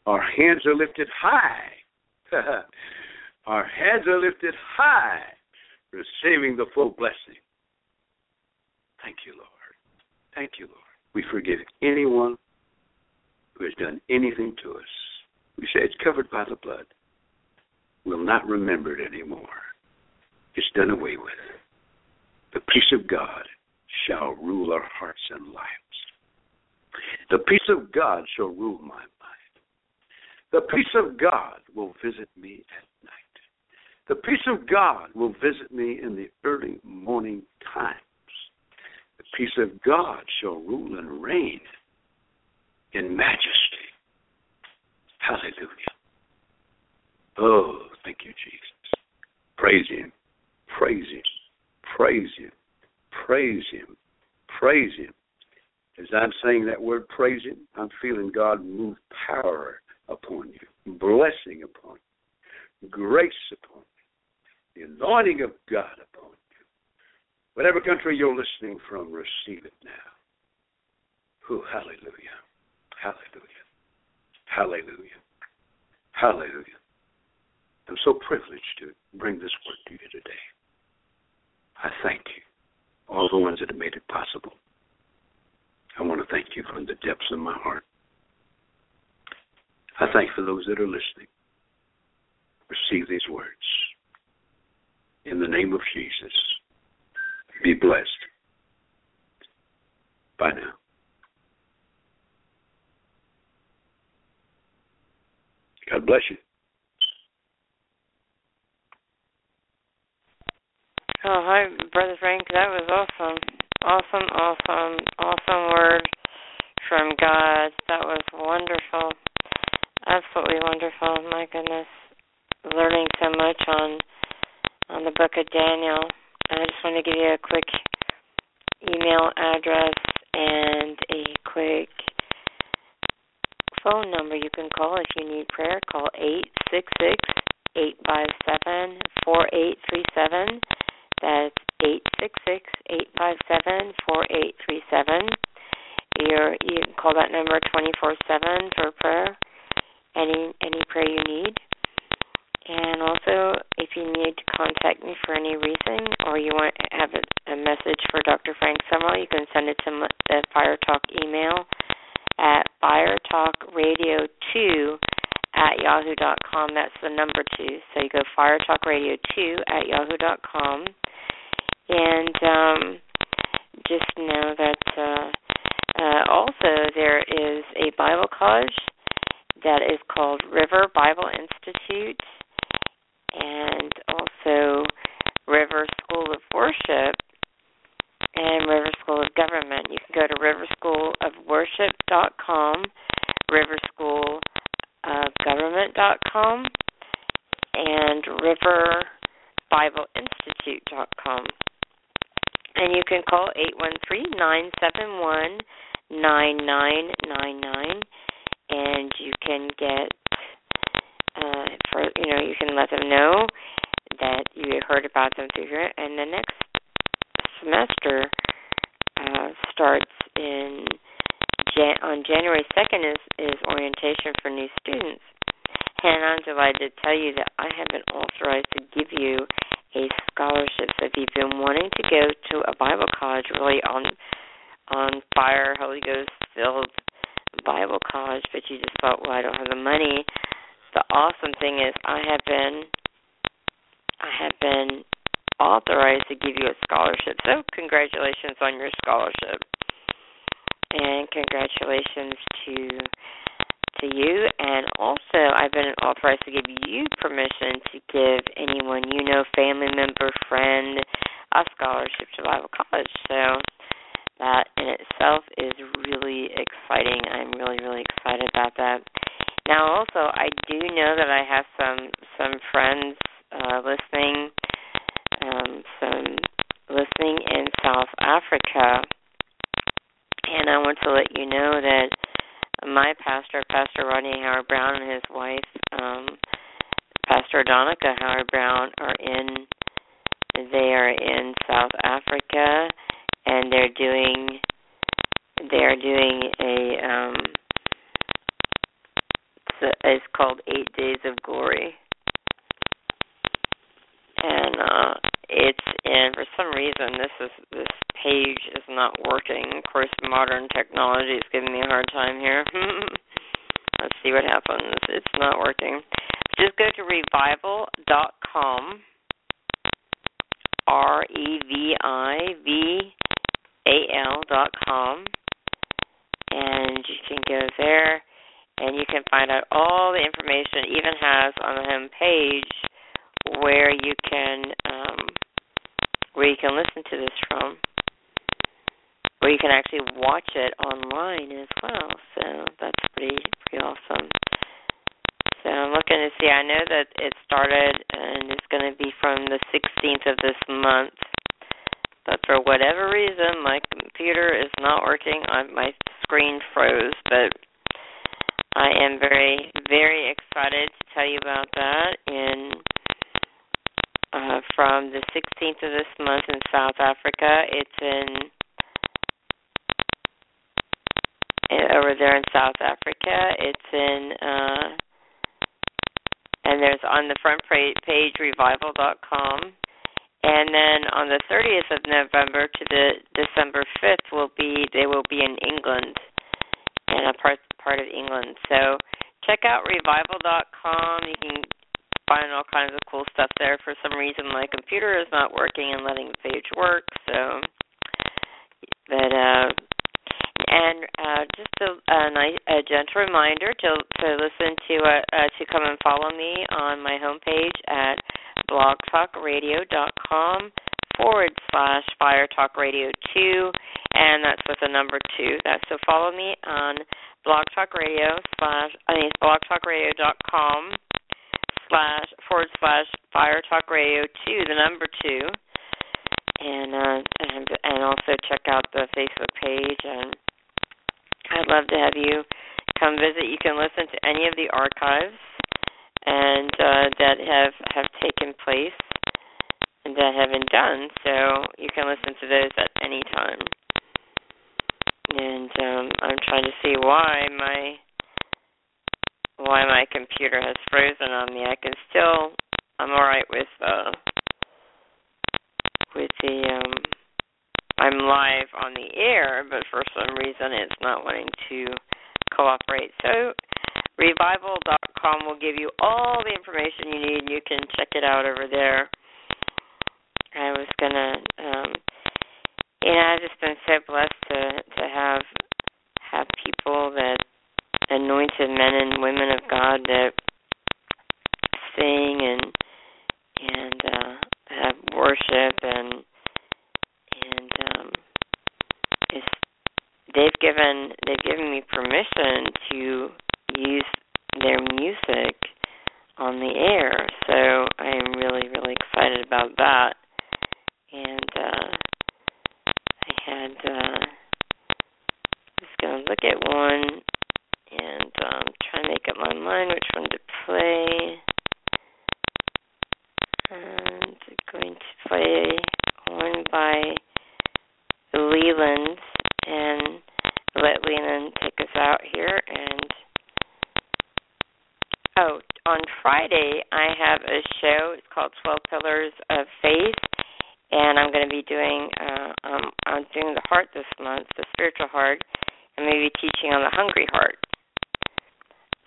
Our hands are lifted high. *laughs* Our heads are lifted high, receiving the full blessing. Thank you, Lord. Thank you, Lord. We forgive anyone who has done anything to us. We say it's covered by the blood. We'll not remember it anymore. It's done away with. The peace of God shall rule our hearts and lives. The peace of God shall rule my mind. The peace of God will visit me at night. The peace of God will visit me in the early morning times. The peace of God shall rule and reign in majesty. Hallelujah. Oh, thank you, Jesus. Praise Him. Praise Him. Praise Him. Praise Him. Praise Him. As I'm saying that word, praise Him, I'm feeling God move power upon you, blessing upon you, grace upon you, the anointing of God upon you. Whatever country you're listening from, receive it now. Oh, hallelujah. Hallelujah. Hallelujah. Hallelujah. I'm so privileged to bring this word to you today. I thank you, all the ones that have made it possible. I want to thank you from the depths of my heart. I thank for those that are listening. Receive these words. In the name of Jesus, be blessed. Bye now. God bless you. Oh, hi, Brother Frank. That was awesome. Awesome, awesome, awesome word from God. That was wonderful. Absolutely wonderful. My goodness. Learning so much on on the book of Daniel. I just want to give you a quick email address and a quick phone number you can call if you need prayer. Call eight six six eight five seven four eight three seven. That's eight six six eight five seven four eight three seven. You're, you can call that number twenty four seven for prayer. Any any prayer you need. And also, if you need to contact me for any reason, or you want to have a, a message for Dr. Frank Sumrall, you can send it to the Fire Talk email at firetalkradio2 at yahoo.com. That's the number two. So you go firetalkradio2 at yahoo.com. And um, just know that uh, uh, also there is a Bible college that is called River Bible Institute and also River School of Worship and River Government. You can go to riverschoolofworship.com, riverschoolofgovernment.com, and riverbibleinstitute.com. And you can call 813-971-9999 and you can get uh for you know, you can let them know that you heard about them through here and the next semester uh, starts in Jan- on January 2nd is, is orientation for new students. And I'm delighted to tell you that I have been authorized to give you a scholarship. So if you've been wanting to go to a Bible college, really on on fire, Holy Ghost filled Bible college, but you just thought, well, I don't have the money. The awesome thing is, I have been, I have been authorized to give you a scholarship. So congratulations on your scholarship, and congratulations to to you. And also, I've been authorized to give you permission to give anyone you know, family member, friend, a scholarship to Bible college. So that in itself is really exciting. I'm really, really excited about that. Now, also, I do know that I have some some friends uh, listening, um, some listening in South Africa, and I want to let you know that my pastor, Pastor Rodney Howard Browne, and his wife, um, Pastor Adonica Howard Browne, are in. They are in South Africa and they're doing they're doing a um it's called Eight Days of Glory. And uh it's and for some reason this is this page is not working. Of course modern technology is giving me a hard time here. *laughs* Let's see what happens. It's not working. Just go to revival.com dot com, and you can go there and you can find out all the information. It even has on the home page where you can um, where you can listen to this from, where you can actually watch it online as well. So that's pretty pretty awesome. So I'm looking to see. I know that it started and it's going to be from the 16th of this month but for whatever reason, my computer is not working. I, my screen froze, but I am very, very excited to tell you about that. In uh, from the 16th of this month in South Africa, it's in over there in South Africa. It's in uh, and there's on the front page revival.com and then on the 30th of November to the December 5th will be they will be in England, in a part part of England. So check out revival.com. You can find all kinds of cool stuff there. For some reason, my computer is not working and letting the page work. So, but uh, and uh, just a, a, nice, a gentle reminder to to listen to uh, uh, to come and follow me on my homepage at blogtalkradio.com forward slash Fire Talk Radio 2, and that's with the number 2. That's so follow me on Blog Talk Radio slash, I mean, blogtalkradio.com slash forward slash Fire Talk Radio 2, the number 2. And, uh, and and also check out the Facebook page and I'd love to have you come visit. You can listen to any of the archives and uh, that have have taken place and that have been done. So you can listen to those at any time. And um, I'm trying to see why my why my computer has frozen on me. I can still I'm all right with uh with the um I'm live on the air, but for some reason it's not wanting to cooperate. So revival.com will give you all the information you need. You can check it out over there. I was gonna, um, you know, I've just been so blessed to to have have people that anointed men and women of God that sing and and uh, have worship and and um, it's, they've given they've given me permission to use their music on the air. So I am really, really excited about that. And uh, I had uh, just gonna look at one and um, try and make up my mind which one to play. And going to play one by Leeland and let Leeland take us out here and Oh, on Friday, I have a show. It's called Twelve Pillars of Faith, and I'm going to be doing. Uh, um, I'm doing the heart this month, the spiritual heart, and maybe teaching on the hungry heart.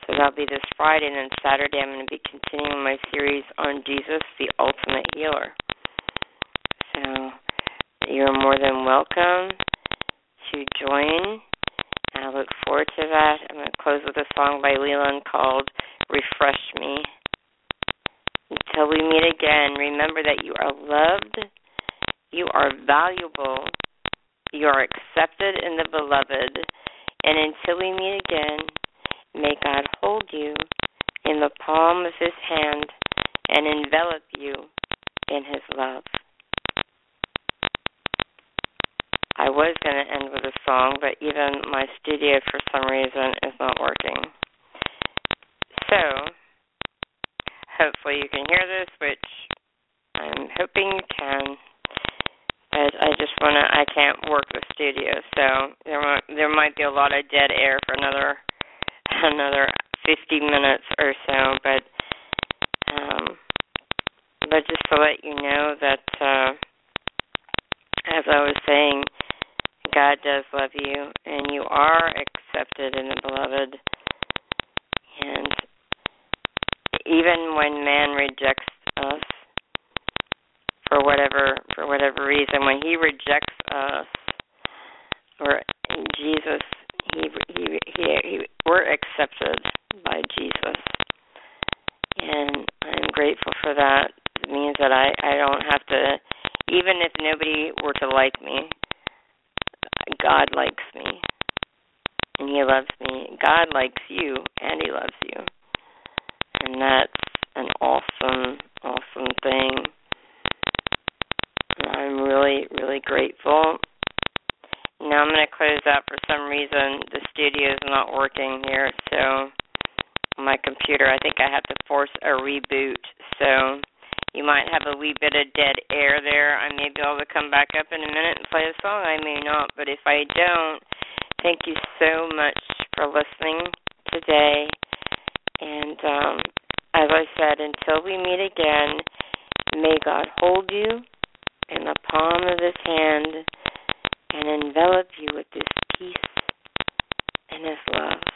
So that'll be this Friday, and then Saturday I'm going to be continuing my series on Jesus, the ultimate healer. So you're more than welcome to join. I look forward to that. I'm going to close with a song by Leeland called Refresh Me. Until we meet again, remember that you are loved, you are valuable, you are accepted in the beloved. And until we meet again, May God hold you in the palm of his hand and envelop you in his love. I was going to end with a song, but even my studio for some reason is not working. So, hopefully you can hear this, which I'm hoping you can. But I just want to, I can't work the studio, so there there might be a lot of dead air for another another 50 minutes or so, but um, but just to let you know that, uh, as I was saying, God does love you, and you are accepted in the beloved. And even when man rejects us for whatever for whatever reason, when he rejects us, or Jesus he he he, we're accepted by Jesus, and I'm grateful for that. It means that I I don't have to, even if nobody were to like me, God likes me, and He loves me. God likes you, and He loves you, and that's an awesome awesome thing. I'm really really grateful now I'm going to close out for some reason. The studio is not working here, so my computer, I think I have to force a reboot. So you might have a wee bit of dead air there. I may be able to come back up in a minute and play a song. I may not, but if I don't, thank you so much for listening today. And um, as I said, until we meet again, may God hold you in the palm of his hand and envelop you with this peace and this love.